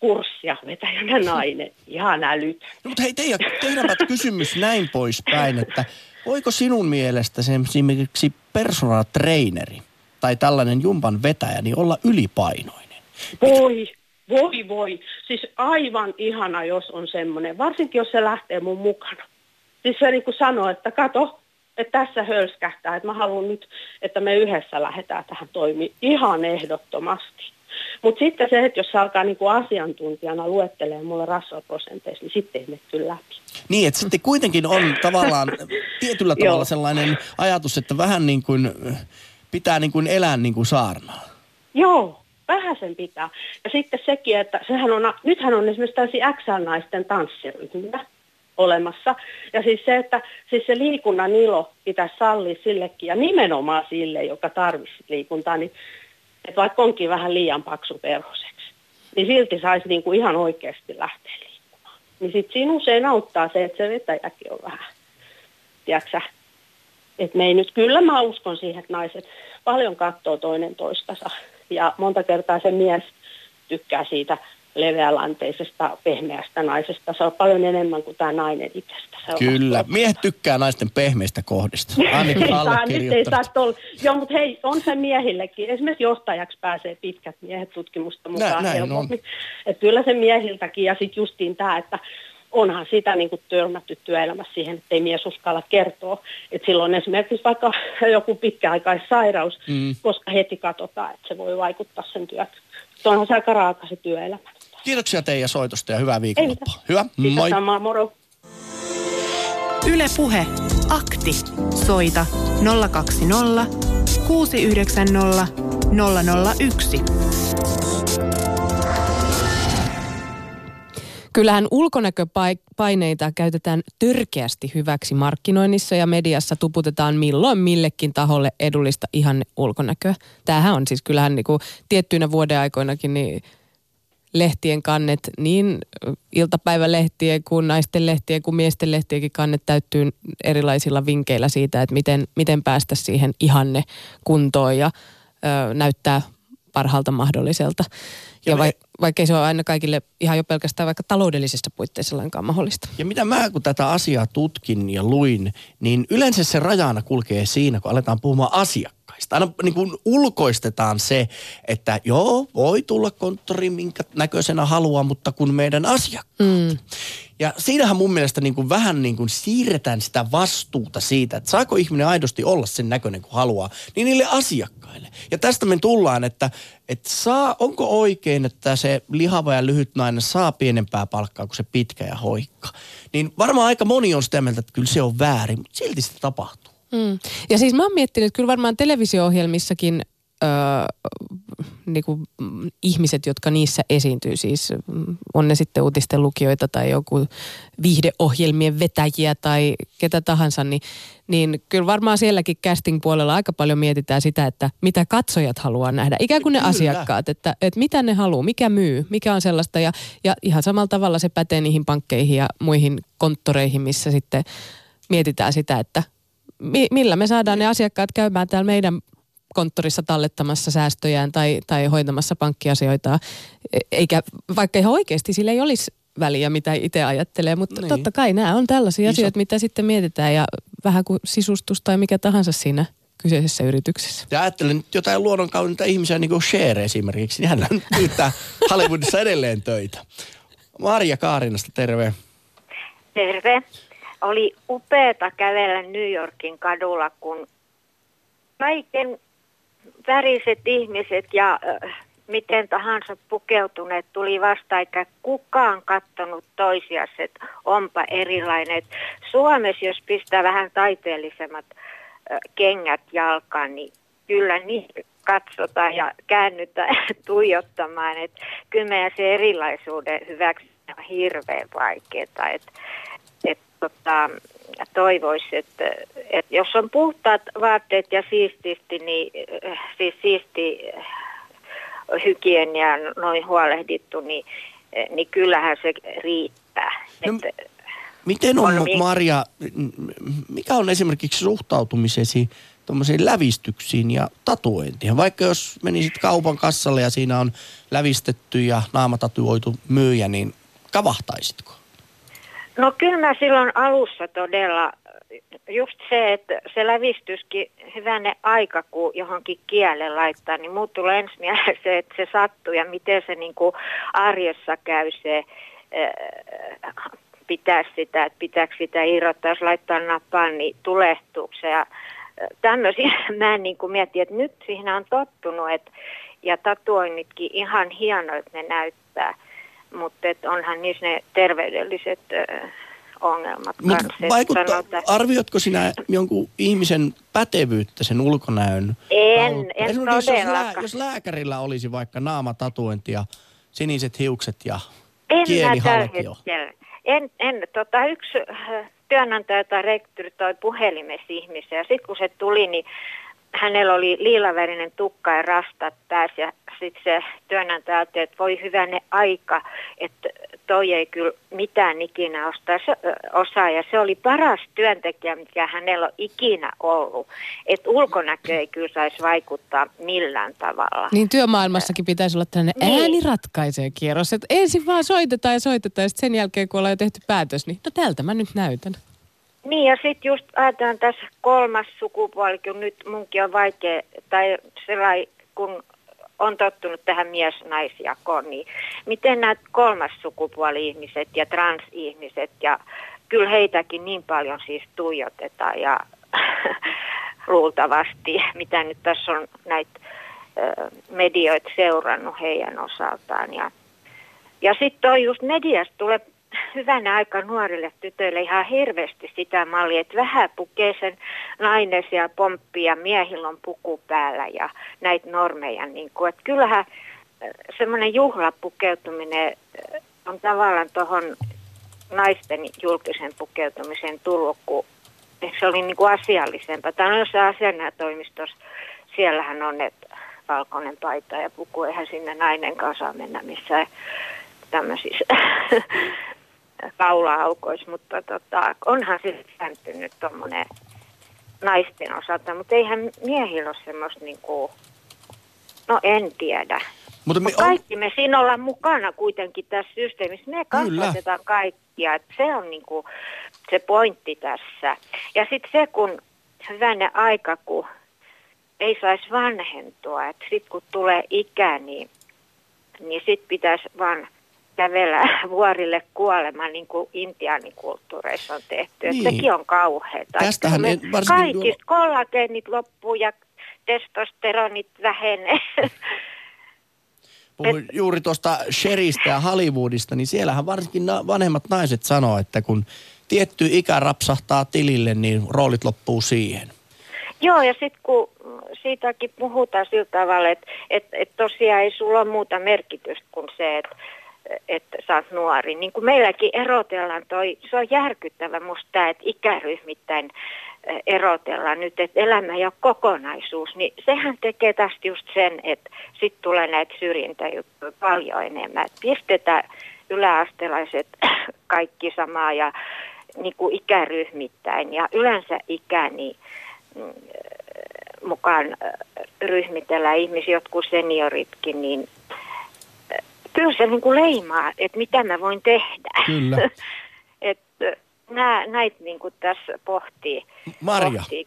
kurssia, vetäjänä nainen. Ihan älytön. No, mutta hei, teidän, tehdäänpä kysymys näin poispäin, että voiko sinun mielestä se esimerkiksi personal traineri tai tällainen jumpan vetäjä niin olla ylipainoinen? Voi, voi, voi. Siis aivan ihana, jos on semmoinen, varsinkin jos se lähtee mun mukana. Siis se niin kuin sanoo, että kato, että tässä hölskähtää, että mä haluan nyt, että me yhdessä lähdetään tähän toimii ihan ehdottomasti. Mutta sitten se, että jos se alkaa niinku asiantuntijana luettelee mulle rasvaprosenteissa, niin sitten ei mene kyllä läpi. Niin, että sitten kuitenkin on tavallaan tietyllä tavalla sellainen ajatus, että vähän niin kuin pitää niin kuin elää niin kuin saarnaa. Joo, vähän sen pitää. Ja sitten sekin, että sehän on, nythän on esimerkiksi tällaisia XL-naisten tanssiryhmiä olemassa. Ja siis se, että siis se liikunnan ilo pitäisi sallia sillekin, ja nimenomaan sille, joka tarvitsisi liikuntaa, niin että vaikka onkin vähän liian paksu perhoseksi, niin silti saisi niinku ihan oikeasti lähteä liikkumaan. Niin sitten siinä usein auttaa se, että se vetäjäkin on vähän, tiedätkö että me ei nyt, kyllä mä uskon siihen, että naiset paljon katsoo toinen toistansa. Ja monta kertaa se mies tykkää siitä leveälanteisesta, pehmeästä naisesta. Se on paljon enemmän kuin tämä nainen itsestä. Se on Kyllä. Miehet tykkää naisten pehmeistä kohdista. Ainakin nyt ei saa tol... Joo, mutta hei, on se miehillekin. Esimerkiksi johtajaksi pääsee pitkät miehet tutkimusta mukaan näin helpommin. Että kyllä se miehiltäkin ja sitten justiin tämä, että onhan sitä niin kuin törmätty työelämässä siihen, että ei mies uskalla kertoa. Että silloin esimerkiksi vaikka joku pitkäaikaissairaus, Mm. koska heti katsotaan, että se voi vaikuttaa sen työt. Se onhan se aika raaka se työelämä. Kiitoksia teidän soitosta ja hyvää viikonloppua. Hyvä, moi. samaa, moro. Yle Puhe. Akti. Soita 020 690 001. Kyllähän ulkonäköpaineita käytetään törkeästi hyväksi markkinoinnissa ja mediassa tuputetaan milloin millekin taholle edullista ihanne ulkonäköä. Tämähän on siis kyllähän niinku tiettyinä vuodeaikoinakin niin lehtien kannet, niin iltapäivälehtien kuin naisten lehtien kuin miesten lehtienkin kannet täyttyy erilaisilla vinkeillä siitä, että miten, miten päästä siihen ihanne kuntoon ja ö, näyttää parhaalta mahdolliselta. Ja, Ja me- vai, vaikkei se ole aina kaikille ihan jo pelkästään vaikka taloudellisissa puitteissa lainkaan mahdollista. Ja mitä mä kun tätä asiaa tutkin ja luin, niin yleensä se rajana kulkee siinä, kun aletaan puhumaan asiakkaista. Aina niin kuin ulkoistetaan se, että joo, voi tulla konttoriin minkä näköisenä haluaa, mutta kun meidän asiakkaat. Mm. Ja siinähän mun mielestä niin kuin vähän niin kuin siirretään sitä vastuuta siitä, että saako ihminen aidosti olla sen näköinen kuin haluaa, niin niille asiakkaille. Ja tästä me tullaan, että, että saa, onko oikein, että se lihava ja lyhyt nainen saa pienempää palkkaa kuin se pitkä ja hoikka. Niin varmaan aika moni on sitä mieltä, että kyllä se on väärin, mutta silti sitä tapahtuu. Mm. Ja siis mä oon miettinyt, että kyllä varmaan televisio-ohjelmissakin öö, niinku, mm, ihmiset, jotka niissä esiintyy, siis mm, on ne sitten uutisten lukijoita tai joku viihdeohjelmien vetäjiä tai ketä tahansa, niin, niin kyllä varmaan sielläkin casting-puolella aika paljon mietitään sitä, että mitä katsojat haluaa nähdä. Ikään kuin ne Kyllä. asiakkaat, että, että mitä ne haluaa, mikä myy, mikä on sellaista. Ja, ja ihan samalla tavalla se pätee niihin pankkeihin ja muihin konttoreihin, missä sitten mietitään sitä, että mi- millä me saadaan ne asiakkaat käymään täällä meidän konttorissa tallettamassa säästöjään tai, tai hoitamassa pankkiasioita. E- Eikä, vaikka ihan oikeasti sillä ei olisi väliä, mitä itse ajattelee, mutta Niin. totta kai nämä on tällaisia Isot- asioita, mitä sitten mietitään ja vähän kuin sisustus tai mikä tahansa siinä kyseisessä yrityksessä. Ja ajattelen nyt jotain luonnonkaunita ihmisiä, niin kuin Cher esimerkiksi, niin hän pyytää Hollywoodissa edelleen töitä. Marja Kaarinasta, terve. Terve. Oli upeata kävellä New Yorkin kadulla, kun kaiken väriset ihmiset ja äh, miten tahansa pukeutuneet tuli vasta, eikä kukaan kattonut toisias, että onpa erilainen. Suomessa, jos pistää vähän taiteellisemmat äh, kengät jalkaan, niin kyllä niin katsotaan ja käännytään tuijottamaan. Et kyllä meidän se erilaisuuden hyväksi on hirveän vaikeaa. Et tota, toivoisi, että, että jos on puhtaat vaatteet ja siististi, niin äh, siis siisti äh, hygienia noin huolehdittu, niin, äh, niin kyllähän se riittää. No, että, Miten on, On mi- Maria, mikä on esimerkiksi suhtautumisesi tuommoisiin lävistyksiin ja tatuointiin? Vaikka jos menisit kaupan kassalle ja siinä on lävistetty ja naamatatuoitu myyjä, niin kavahtaisitko? No kyllä mä silloin alussa todella, just se, että se lävistyskin hyvänä aika, kun johonkin kielen laittaa, niin muut tulee ensi mieleen se, että se sattuu ja miten se niin kuin arjessa käy se äh, pitää sitä, että pitääkö sitä irrottaa, jos laittaa nappaan, niin tulehtuuko se. Ja äh, tämmöisiä mä niin kuin mietin, että nyt siihen on tottunut, että, ja tatuoinnitkin ihan hienoit ne näyttää, mutta et onhan niissä ne terveydelliset ongelmat Mutta kanssa. vaikuttaa, sanotaan- arvioitko sinä jonkun ihmisen pätevyyttä sen ulkonäön En, kautta? en Esimerkiksi jos, lää, todellakaan. jos lääkärillä olisi vaikka naamatatuointi ja siniset hiukset ja En mä kieli tällä halkio. hetkellä. En, en, tota, yksi työnantaja tai rektori toi puhelimessa ihmisiä. Ja sitten kun se tuli, niin hänellä oli liilavärinen tukka ja rastat päässä. Ja sitten se työnantaja ajatteli, että voi hyvänne aika, että toi ei kyllä mitään ikinä ostaa, se, osaa. Ja se oli paras työntekijä, mikä hänellä on ikinä ollut. Että ulkonäkö ei kyllä saisi vaikuttaa millään tavalla. Niin työmaailmassakin pitäisi olla tällainen Niin. ääni ratkaisee kierros. Että ensin vaan soitetaan ja soitetaan ja sitten sen jälkeen kun ollaan jo tehty päätös, niin no tältä mä nyt näytän. Niin ja sitten just ajatellaan tässä kolmas sukupuoli, kun nyt munkin on vaikea, tai sellainen, kun on tottunut tähän mies-naisjakoon, niin miten nämä kolmas sukupuoli-ihmiset ja transihmiset, ja kyllä heitäkin niin paljon siis tuijotetaan ja luultavasti, mitä nyt tässä on näitä medioita seurannut heidän osaltaan. Ja, ja sitten on just mediasta tulee hyvänä aika nuorille tytöille ihan hirveästi sitä mallia, että vähän pukee sen nainen ja pomppi ja miehillä on puku päällä ja näitä normeja. Niin kuin, että kyllähän semmoinen juhlapukeutuminen on tavallaan tuohon naisten julkisen pukeutumiseen tullut, kun se oli niin kuin asiallisempaa. Tai no jossain asianajotoimistossa, siellähän on että valkoinen paita ja puku, eihän sinne nainen kanssa mennä missään tämmöisissä kaula-aukoissa, mutta tota, onhan se sääntynyt tuommoinen naisten osalta, mutta eihän miehillä ole semmoista niin kuin, no en tiedä. Mutta me on, kaikki me siinä ollaan mukana kuitenkin tässä systeemissä. Me Kyllä. kasvatetaan kaikkia. että Se on niinku se pointti tässä. Ja sitten se, kun hyvänä aika, kun ei saisi vanhentua. Että sitten kun tulee ikä, niin, niin sitten pitäisi vaan kävellä vuorille kuolemaan, niin kuin intiaanikulttuureissa on tehty. Niin. Sekin on kauheata. Tästähän en- varsinkin Kaikista kollageenit loppuu ja testosteronit vähenee. puhuin juuri tuosta Sheristä ja Hollywoodista, niin siellähän varsinkin na- vanhemmat naiset sanoo, että kun tietty ikä rapsahtaa tilille, niin roolit loppuu siihen. Joo, ja sitten kun siitäkin puhutaan sillä tavalla, että et, et tosiaan ei sulla ole muuta merkitystä kuin se, että että sä oot nuori. Niin kuin meilläkin erotellaan toi, se on järkyttävä musta tämä, että ikäryhmittäin eh, erotellaan nyt, että elämä ei ole kokonaisuus, niin sehän tekee tästä just sen, että sitten tulee näitä syrjintäjuttuja paljon enemmän. Että pistetään yläastelaiset kaikki samaa ja niin kuin ikäryhmittäin ja yleensä ikä, niin mm, mukaan äh, ryhmitellään ihmisiä, jotkut senioritkin, niin kyllä se niin kuin leimaa, että mitä mä voin tehdä. Kyllä. että nää, näitä niin kuin tässä pohtii. Marja. Pohtii.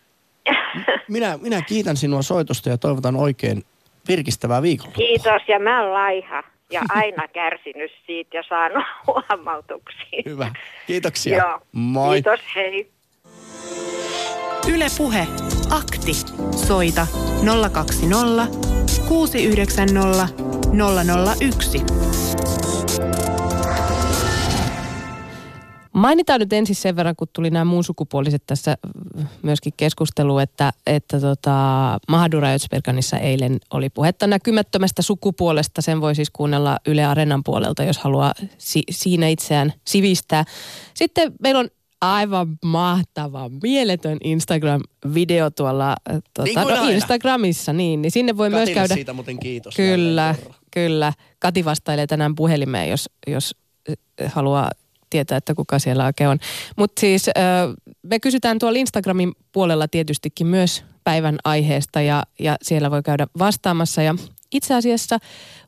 Minä, minä kiitän sinua soitosta ja toivotan oikein virkistävää viikonloppua. Kiitos ja mä oon laiha ja aina kärsinyt siitä ja saanut huomautuksia. Hyvä. Kiitoksia. Joo. Moi. Kiitos, hei. Yle Puhe. Akti. Soita 020 690 001. Mainitaan nyt ensin sen verran, kun tuli nämä muun sukupuoliset tässä myöskin keskustelu, että, että tota, Mahadura Ötsberganissa eilen oli puhetta näkymättömästä sukupuolesta. Sen voi siis kuunnella Yle Areenan puolelta, jos haluaa si- siinä itseään sivistää. Sitten meillä on aivan mahtava, mieletön Instagram-video tuolla äh, tuota, Niin no. Instagramissa, niin, niin sinne voi myös Katille käydä. siitä muuten kiitos. Kyllä, kyllä. Kati vastailee tänään puhelimeen, jos, jos äh, haluaa tietää, että kuka siellä oikein on. Mutta siis äh, me kysytään tuolla Instagramin puolella tietystikin myös päivän aiheesta ja, ja siellä voi käydä vastaamassa. Ja itse asiassa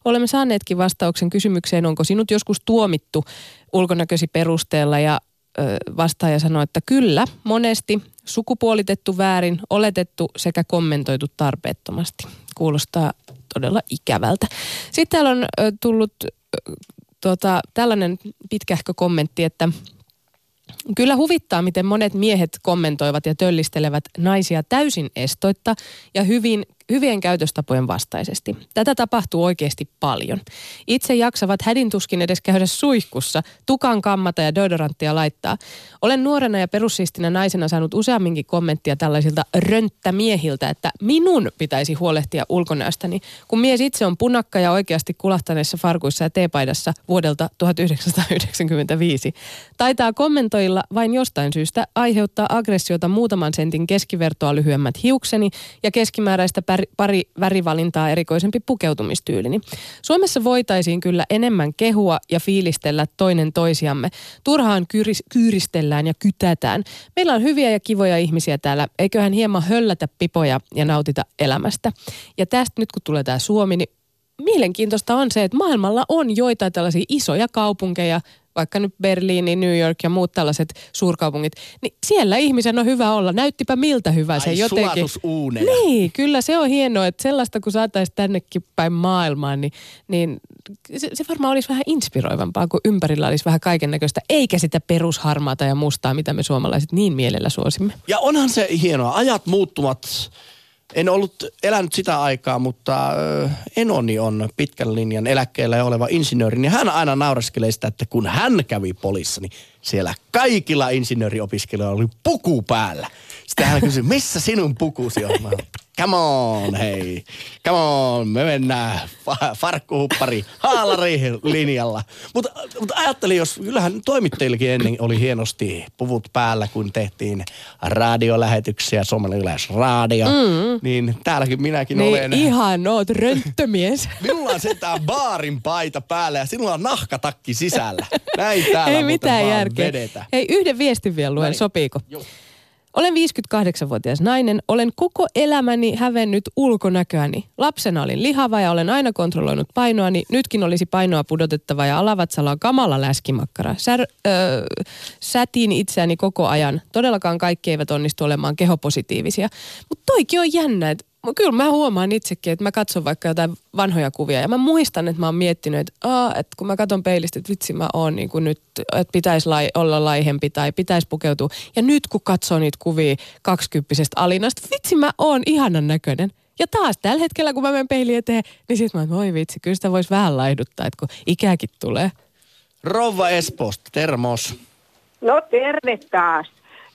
olemme saaneetkin vastauksen kysymykseen, onko sinut joskus tuomittu ulkonäkösi perusteella ja vastaaja sanoi, että kyllä, monesti sukupuolitettu väärin, oletettu sekä kommentoitu tarpeettomasti. Kuulostaa todella ikävältä. Sitten täällä on tullut tota, tällainen pitkähkö kommentti, että Kyllä huvittaa, miten monet miehet kommentoivat ja töllistelevät naisia täysin estoitta ja hyvin, hyvien käytöstapojen vastaisesti. Tätä tapahtuu oikeasti paljon. Itse jaksavat hädintuskin edes käydä suihkussa, tukan kammata ja deodoranttia laittaa. Olen nuorena ja perussiistinä naisena saanut useamminkin kommenttia tällaisilta rönttämiehiltä, että minun pitäisi huolehtia ulkonäöstäni, kun mies itse on punakka ja oikeasti kulahtaneissa farkuissa ja teepaidassa vuodelta 1995. Taitaa kommentoilla vain jostain syystä aiheuttaa aggressiota muutaman sentin keskivertoa lyhyemmät hiukseni ja keskimääräistä pari, pari värivalintaa erikoisempi pukeutumistyylini. Suomessa voitaisiin kyllä enemmän kehua ja fiilistellä toinen toisiamme. Turhaan kyyris, kyyristellään ja kytätään. Meillä on hyviä ja kivoja ihmisiä täällä. Eiköhän hieman höllätä pipoja ja nautita elämästä. Ja tästä nyt kun tulee tämä Suomi, niin mielenkiintoista on se, että maailmalla on joitain tällaisia isoja kaupunkeja, vaikka nyt Berliini, New York ja muut tällaiset suurkaupungit, niin siellä ihmisen on hyvä olla. Näyttipä miltä hyvä se Ai jotenkin. Niin, kyllä se on hienoa, että sellaista kun saataisiin tännekin päin maailmaan, niin, niin se, se varmaan olisi vähän inspiroivampaa, kun ympärillä olisi vähän kaiken näköistä, eikä sitä perusharmaata ja mustaa, mitä me suomalaiset niin mielellä suosimme. Ja onhan se hienoa. Ajat muuttuvat. En ollut elänyt sitä aikaa, mutta enoni on pitkän linjan eläkkeellä oleva insinööri. Niin hän aina naureskelee sitä, että kun hän kävi polissa, niin siellä kaikilla insinööriopiskelijoilla oli puku päällä. Sitten hän kysyi, missä sinun pukusi on? Mä, come on, hei. Come on, me mennään fa- farkkuhuppari haalari linjalla. Mutta mut ajattelin, jos kyllähän toimittajillekin ennen oli hienosti puvut päällä, kun tehtiin radiolähetyksiä, Suomen yleisradio. Mm. Niin täälläkin minäkin Niin olen. ihan oot rönttömies. Minulla on sentään baarin paita päällä ja sinulla on nahkatakki sisällä. Näin täällä Ei mitään järkeä. Vedetä. Hei, yhden viestin vielä luen, No niin. sopiiko? Joo. Olen 58-vuotias nainen. Olen koko elämäni hävennyt ulkonäköäni. Lapsena olin lihava ja olen aina kontrolloinut painoani. Nytkin olisi painoa pudotettava ja alavatsalla on kamala läskimakkara. Sär, öö, sätin itseäni koko ajan. Todellakaan kaikki eivät onnistu olemaan kehopositiivisia. Mutta toikin on jännä, että kyllä mä huomaan itsekin, että mä katson vaikka jotain vanhoja kuvia ja mä muistan, että mä oon miettinyt, että, Aa, että kun mä katson peilistä, että vitsi mä oon niin kuin nyt, että pitäisi lai, olla laihempi tai pitäisi pukeutua. Ja nyt kun katsoo niitä kuvia kaksikymppisestä Alinasta, vitsi mä oon ihanan näköinen. Ja taas tällä hetkellä, kun mä menen peilin eteen, niin sit mä oon, voi vitsi, kyllä sitä voisi vähän laihduttaa, että kun ikäkin tulee. Rouva Espoosta, termos. No terve taas.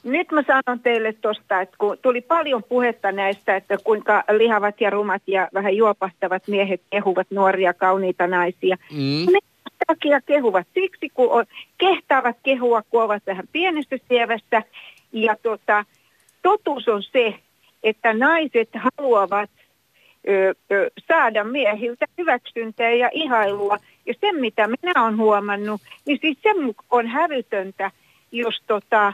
Nyt mä sanon teille tuosta, että kun tuli paljon puhetta näistä, että kuinka lihavat ja rumat ja vähän juopahtavat miehet kehuvat nuoria kauniita naisia. Mm. Ne takia kehuvat siksi, kun on, kehtaavat kehua, kun ovat vähän pienestä sievästä. Ja tota, totuus on se, että naiset haluavat ö, ö, saada miehiltä hyväksyntää ja ihailua. Ja se, mitä minä olen huomannut, niin siis se on hävytöntä, jos tota,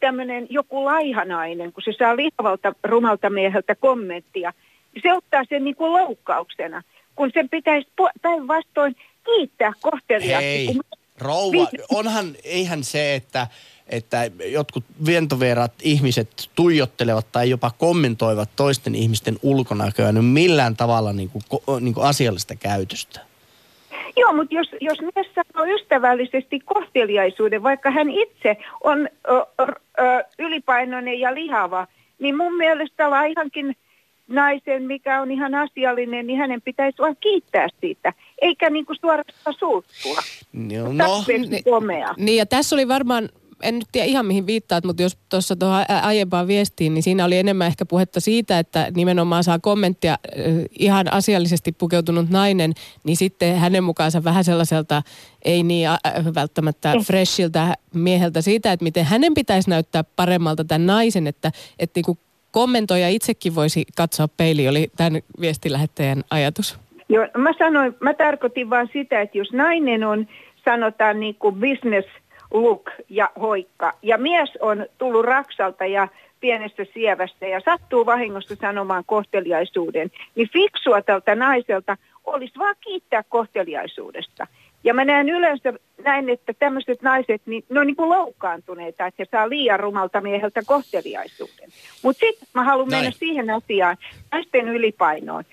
tämmöinen joku laihanainen, kun se saa lihavalta rumalta mieheltä kommenttia, niin se ottaa sen niin kuin loukkauksena, kun sen pitäisi päinvastoin kiittää kohteliaasti. Hei, rouva, onhan, eihän se, että, että jotkut vientoverat ihmiset tuijottelevat tai jopa kommentoivat toisten ihmisten ulkonäköä, niin millään tavalla niin kuin, niin kuin asiallista käytöstä. Joo, mutta jos, jos mies sanoo ystävällisesti kohteliaisuuden, vaikka hän itse on ö, ö, ylipainoinen ja lihava, niin mun mielestä laihankin naisen, mikä on ihan asiallinen, niin hänen pitäisi vaan kiittää siitä, eikä niin kuin suorastaan suuttua. No, no komea. Niin ja tässä oli varmaan en nyt tiedä ihan mihin viittaat, mutta jos tuossa tuohon aiempaan viestiin, niin siinä oli enemmän ehkä puhetta siitä, että nimenomaan saa kommenttia ihan asiallisesti pukeutunut nainen, niin sitten hänen mukaansa vähän sellaiselta ei niin välttämättä mm. freshiltä mieheltä siitä, että miten hänen pitäisi näyttää paremmalta tämän naisen, että, että niin kuin kommentoija itsekin voisi katsoa peili, oli tämän viestilähettäjän ajatus. Joo, mä sanoin, mä tarkoitin vaan sitä, että jos nainen on sanotaan niin kuin business look ja hoikka. Ja mies on tullut Raksalta ja pienestä sievästä ja sattuu vahingossa sanomaan kohteliaisuuden, niin fiksua tältä naiselta olisi vaan kiittää kohteliaisuudesta. Ja mä näen yleensä näin, että tämmöiset naiset, niin ne on niin kuin loukkaantuneita, että he saa liian rumalta mieheltä kohteliaisuuden. Mutta sitten mä haluan mennä siihen asiaan, naisten ylipainoon.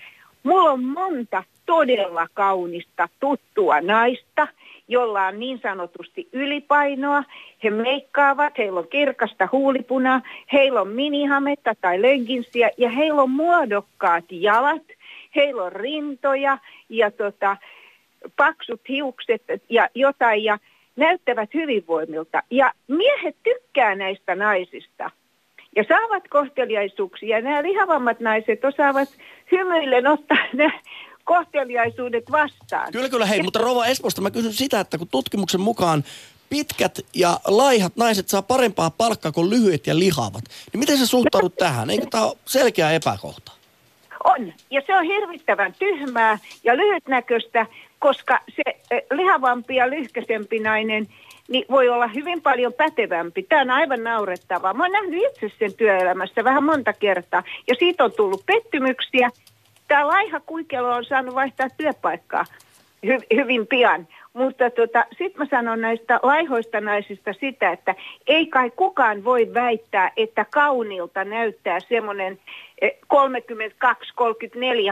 Mulla on monta todella kaunista tuttua naista, jolla on niin sanotusti ylipainoa. He meikkaavat, heillä on kirkasta huulipunaa, heillä on minihametta tai lenkinsiä ja heillä on muodokkaat jalat, heillä on rintoja ja tota, paksut hiukset ja jotain ja näyttävät hyvinvoimilta. Ja miehet tykkää näistä naisista ja saavat kohteliaisuuksia. Nämä lihavammat naiset osaavat hymyillen ottaa ne kohteliaisuudet vastaan. Kyllä, kyllä. Hei, ja... mutta Rova Esposta mä kysyn sitä, että kun tutkimuksen mukaan pitkät ja laihat naiset saa parempaa palkkaa kuin lyhyet ja lihavat, niin miten sä suhtaudut tähän? Eikö tämä ole selkeä epäkohta? On, ja se on hirvittävän tyhmää ja lyhytnäköistä, koska se lihavampi ja lyhkäsempi nainen niin voi olla hyvin paljon pätevämpi. Tämä on aivan naurettavaa. Mä oon nähnyt itse sen työelämässä vähän monta kertaa ja siitä on tullut pettymyksiä tämä laiha kuikelo on saanut vaihtaa työpaikkaa hy- hyvin pian. Mutta tota, sitten mä sanon näistä laihoista naisista sitä, että ei kai kukaan voi väittää, että kaunilta näyttää semmoinen 32-34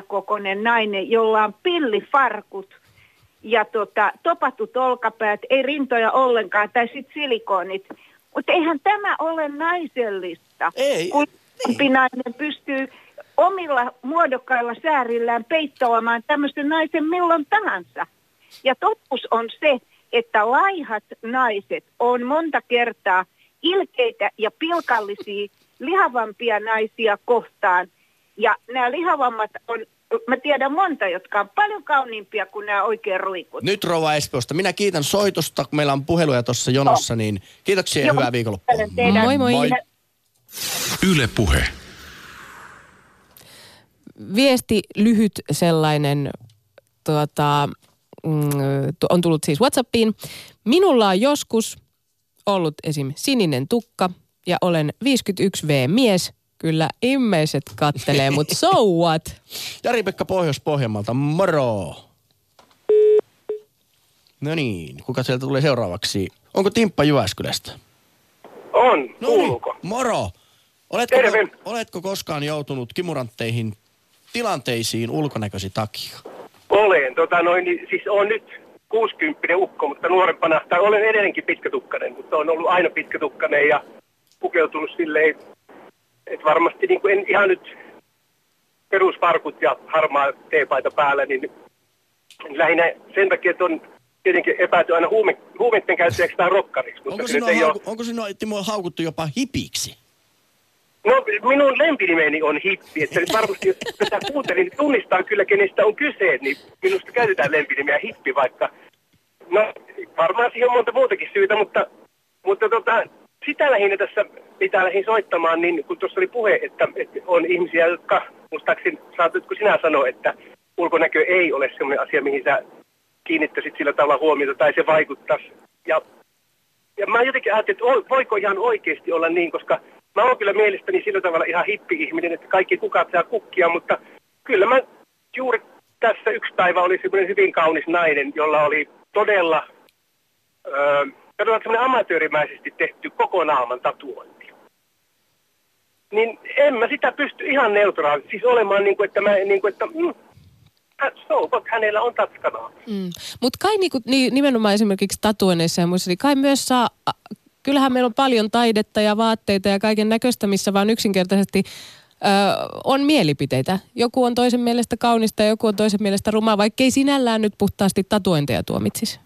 kokoinen nainen, jolla on pillifarkut ja tota, topatut olkapäät, ei rintoja ollenkaan, tai sitten silikonit. Mutta eihän tämä ole naisellista. Ei. Kun nainen pystyy omilla muodokkailla säärillään peittoamaan tämmöisen naisen milloin tahansa. Ja totuus on se, että laihat naiset on monta kertaa ilkeitä ja pilkallisia lihavampia naisia kohtaan. Ja nämä lihavammat on, mä tiedän monta, jotka on paljon kauniimpia kuin nämä oikein ruikut. Nyt Rova Espoosta, minä kiitän soitosta, kun meillä on puheluja tuossa jonossa, niin kiitoksia ja hyvää viikonloppua. Moi moi. moi. Yle Puhe viesti lyhyt sellainen tuota, mm, on tullut siis Whatsappiin. Minulla on joskus ollut esim. sininen tukka ja olen 51V-mies. Kyllä immeiset kattelee, mutta so what? Jari-Pekka Pohjois-Pohjanmaalta, moro! No niin, kuka sieltä tulee seuraavaksi? Onko Timppa Jyväskylästä? On, no niin, moro! Oletko, oletko koskaan joutunut kimurantteihin tilanteisiin ulkonäkösi takia? Olen. Tota noin, niin, siis on nyt 60 ukko, mutta nuorempana, tai olen edelleenkin pitkätukkainen, mutta on ollut aina pitkätukkainen ja pukeutunut silleen, että varmasti niin kuin en ihan nyt perusparkut ja harmaa teepaita päällä, niin lähinnä sen takia, että on tietenkin epäilty aina huume, huumeiden käyttäjäksi tai rokkariksi. Mutta onko, sinua, hauku, ole... onko sinua Timo haukuttu jopa hipiksi? No minun lempinimeni on hippi, että nyt varmasti jos tätä kuuntelin, niin tunnistaa kyllä kenestä on kyse, niin minusta käytetään lempinimeä hippi, vaikka no varmaan siihen on monta muutakin syytä, mutta, mutta tota, sitä lähinnä tässä pitää lähin soittamaan, niin kun tuossa oli puhe, että, että on ihmisiä, jotka muistaakseni saatatko sinä sanoa, että ulkonäkö ei ole sellainen asia, mihin sä kiinnittäisit sillä tavalla huomiota tai se vaikuttaisi. Ja, ja mä jotenkin ajattelin, että voiko ihan oikeasti olla niin, koska mä oon kyllä mielestäni sillä tavalla ihan hippi-ihminen, että kaikki kukat saa kukkia, mutta kyllä mä juuri tässä yksi päivä oli semmoinen hyvin kaunis nainen, jolla oli todella, öö, todella semmoinen amatöörimäisesti tehty koko naaman tatuointi. Niin en mä sitä pysty ihan neutraalisesti, siis olemaan niin kuin, että mä niin kuin, että mm, so, hänellä on tatskana. Mm. Mutta kai niinku, niin, nimenomaan esimerkiksi tatuoinneissa ja muissa, niin kai myös saa kyllähän meillä on paljon taidetta ja vaatteita ja kaiken näköistä, missä vaan yksinkertaisesti ö, on mielipiteitä. Joku on toisen mielestä kaunista ja joku on toisen mielestä rumaa, vaikkei sinällään nyt puhtaasti tatuointeja tuomitsisi.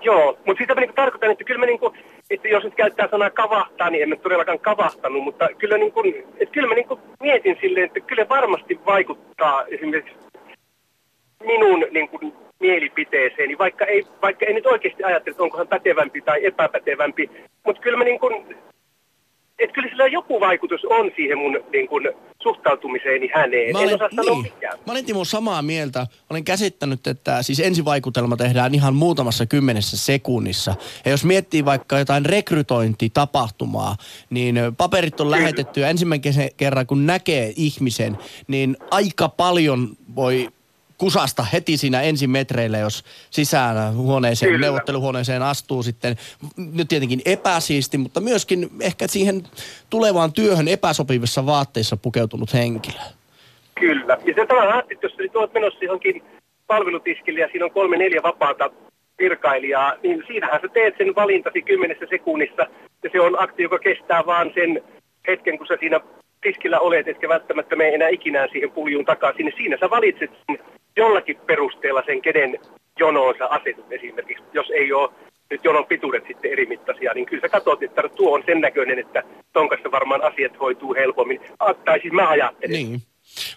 Joo, mutta sitä mä niinku tarkoitan, että kyllä mä niinku, että jos nyt käyttää sanaa kavahtaa, niin en todellakaan kavahtanut, mutta kyllä, niin kuin, että kyllä mä niin kuin mietin silleen, että kyllä varmasti vaikuttaa esimerkiksi minun niin kuin, mielipiteeseeni, vaikka ei, vaikka ei nyt oikeasti ajattele, että onko hän pätevämpi tai epäpätevämpi, mutta kyllä mä niin kuin, että kyllä sillä joku vaikutus on siihen mun niin kuin, suhtautumiseeni häneen. Mä en olen, osaa sanoa niin, mikään. mä olen Timo samaa mieltä. Olen käsittänyt, että siis ensivaikutelma tehdään ihan muutamassa kymmenessä sekunnissa. Ja jos miettii vaikka jotain rekrytointitapahtumaa, niin paperit on lähetetty ja ensimmäisen kerran kun näkee ihmisen, niin aika paljon voi kusasta heti siinä ensimetreillä, jos sisään huoneeseen, Kyllä. neuvotteluhuoneeseen astuu sitten, nyt tietenkin epäsiisti, mutta myöskin ehkä siihen tulevaan työhön epäsopivissa vaatteissa pukeutunut henkilö. Kyllä. Ja se tämä ajattelin, että jos nyt olet menossa johonkin palvelutiskille ja siinä on kolme neljä vapaata virkailijaa, niin siinähän sä teet sen valintasi kymmenessä sekunnissa. Ja se on akti, joka kestää vaan sen hetken, kun sä siinä tiskillä olet, etkä välttämättä mene enää ikinään siihen puljuun takaisin. Niin siinä sä valitset sen jollakin perusteella sen, kenen jonoon sä asetut esimerkiksi. Jos ei ole nyt jonon pituudet sitten eri mittaisia, niin kyllä sä katsot, että tuo on sen näköinen, että ton kanssa varmaan asiat hoituu helpommin. Tai siis mä ajattelen. Niin.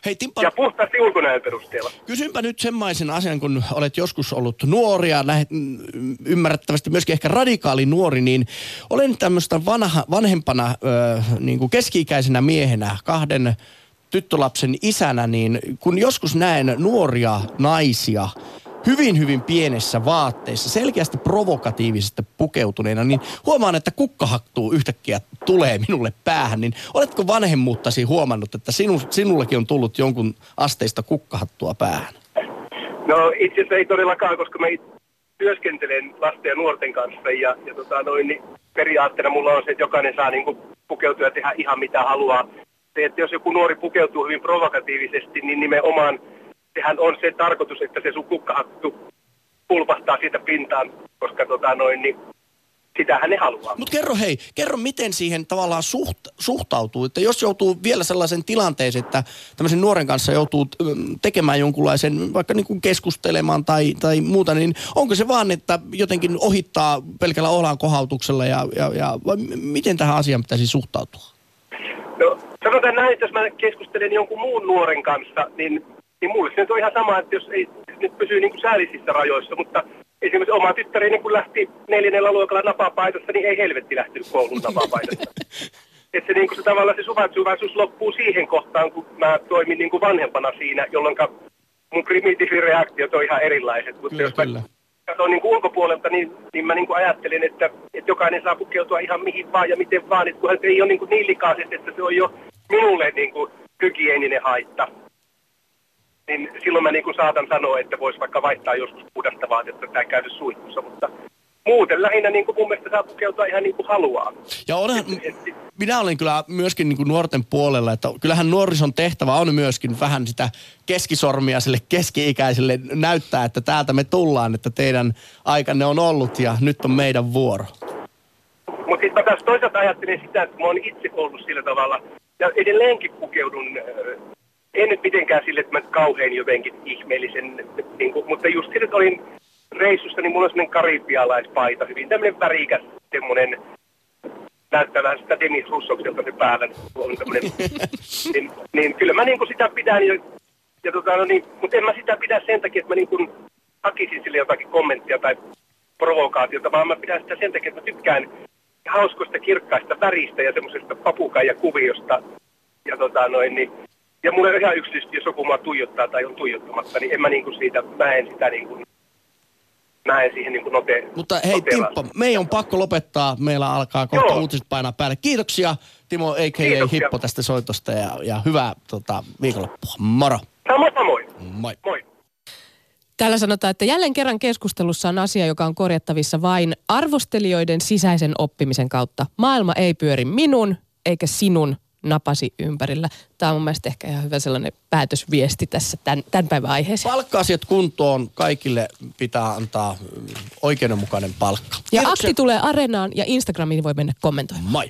Hei Timppa, Ja puhtaasti ulkonäön perusteella. kysynpä nyt semmoisen asian, kun olet joskus ollut nuori ja lähet, mm, ymmärrettävästi myöskin ehkä radikaali nuori, niin olen tämmöistä vanha, vanhempana ö, niin kuin keski-ikäisenä miehenä, kahden tyttölapsen isänä, niin kun joskus näen nuoria naisia hyvin, hyvin pienessä vaatteissa, selkeästi provokatiivisesti pukeutuneena, niin huomaan, että kukkahattuu yhtäkkiä tulee minulle päähän. Niin oletko vanhemmuuttasi huomannut, että sinu, sinullekin on tullut jonkun asteista kukkahattua päähän? No itse asiassa ei todellakaan, koska mä työskentelen lasten ja nuorten kanssa ja, ja tota noin, niin periaatteena mulla on se, että jokainen saa niin kuin, pukeutua ja tehdä ihan mitä haluaa. Että jos joku nuori pukeutuu hyvin provokatiivisesti, niin nimenomaan sehän on se tarkoitus, että se sun kukkahattu pulpahtaa siitä pintaan, koska tota noin, niin sitähän ne haluaa. Mutta kerro hei, kerro miten siihen tavallaan suht, suhtautuu, että jos joutuu vielä sellaisen tilanteeseen, että tämmöisen nuoren kanssa joutuu tekemään jonkunlaisen, vaikka niin kuin keskustelemaan tai, tai muuta, niin onko se vaan, että jotenkin ohittaa pelkällä olan kohautuksella ja, ja, ja vai miten tähän asiaan pitäisi suhtautua? No sanotaan näin, että jos mä keskustelen jonkun muun nuoren kanssa, niin, niin mulle se nyt on ihan sama, että jos ei nyt pysyy niin kuin säällisissä rajoissa, mutta esimerkiksi oma tyttäreni kun lähti neljännellä luokalla napapaidassa, niin ei helvetti lähtenyt koulun napapaidassa. että se, niin kuin se tavallaan se suvaitsuvaisuus loppuu siihen kohtaan, kun mä toimin niin kuin vanhempana siinä, jolloin mun primitiivireaktiot on ihan erilaiset. Mutta Kyllä, jos mä kyllä. katson niin kuin ulkopuolelta, niin, niin mä niin kuin ajattelen, että, että jokainen saa pukeutua ihan mihin vaan ja miten vaan, että kunhan se ei ole niin, kuin niin likaiset, että se on jo minulle niin kuin hygieninen haitta. Niin silloin mä niin kuin saatan sanoa, että voisi vaikka vaihtaa joskus puhdasta vaatetta tai käydä suihkussa, mutta muuten lähinnä niin kuin mun mielestä saa pukeutua ihan niin kuin haluaa. Ja onhan, Et- et- minä olen kyllä myöskin niin kuin nuorten puolella, että kyllähän nuorison tehtävä on myöskin vähän sitä keskisormia sille keski-ikäiselle näyttää, että täältä me tullaan, että teidän aikanne on ollut ja nyt on meidän vuoro. Mutta sitten mä taas toisaalta ajattelen sitä, että mä oon itse ollut sillä tavalla, ja edelleenkin pukeudun, äh, en nyt mitenkään sille, että mä kauhean jotenkin ihmeellisen, niin kuin, mutta just sille, että olin reissussa, niin mulla on semmoinen karibialaispaita, hyvin tämmöinen värikäs, semmoinen, näyttää vähän sitä Denis Russokselta se päällä, niin on tämmöinen, niin, niin kyllä mä niin kuin sitä pidän, ja, ja tota, no niin, mutta en mä sitä pidä sen takia, että mä niin kuin hakisin sille jotakin kommenttia tai provokaatiota, vaan mä pidän sitä sen takia, että mä tykkään hauskoista kirkkaista väristä ja semmoisesta papukaijakuviosta. Ja, tota, noin, niin, ja mulle on ihan yksityisesti, jos joku mua tuijottaa tai on tuijottamatta, niin en mä niinku siitä, mä en sitä niinku, mä en siihen niinku note, Mutta hei noteraa. Timppa, meidän on pakko lopettaa. Meillä alkaa kohta Joo. uutiset painaa päälle. Kiitoksia Timo a.k.a. Kiitoksia. Hippo tästä soitosta ja, ja hyvää tota, viikonloppua. Moro. Sama samoin. Moi. Moi. Täällä sanotaan, että jälleen kerran keskustelussa on asia, joka on korjattavissa vain arvostelijoiden sisäisen oppimisen kautta. Maailma ei pyöri minun eikä sinun napasi ympärillä. Tämä on mun mielestä ehkä ihan hyvä sellainen päätösviesti tässä tämän, tämän päivän aiheeseen. Palkka-asiat kuntoon. Kaikille pitää antaa oikeudenmukainen palkka. Ja Kiitoksia. akti tulee Areenaan ja Instagramiin voi mennä kommentoimaan. Moi.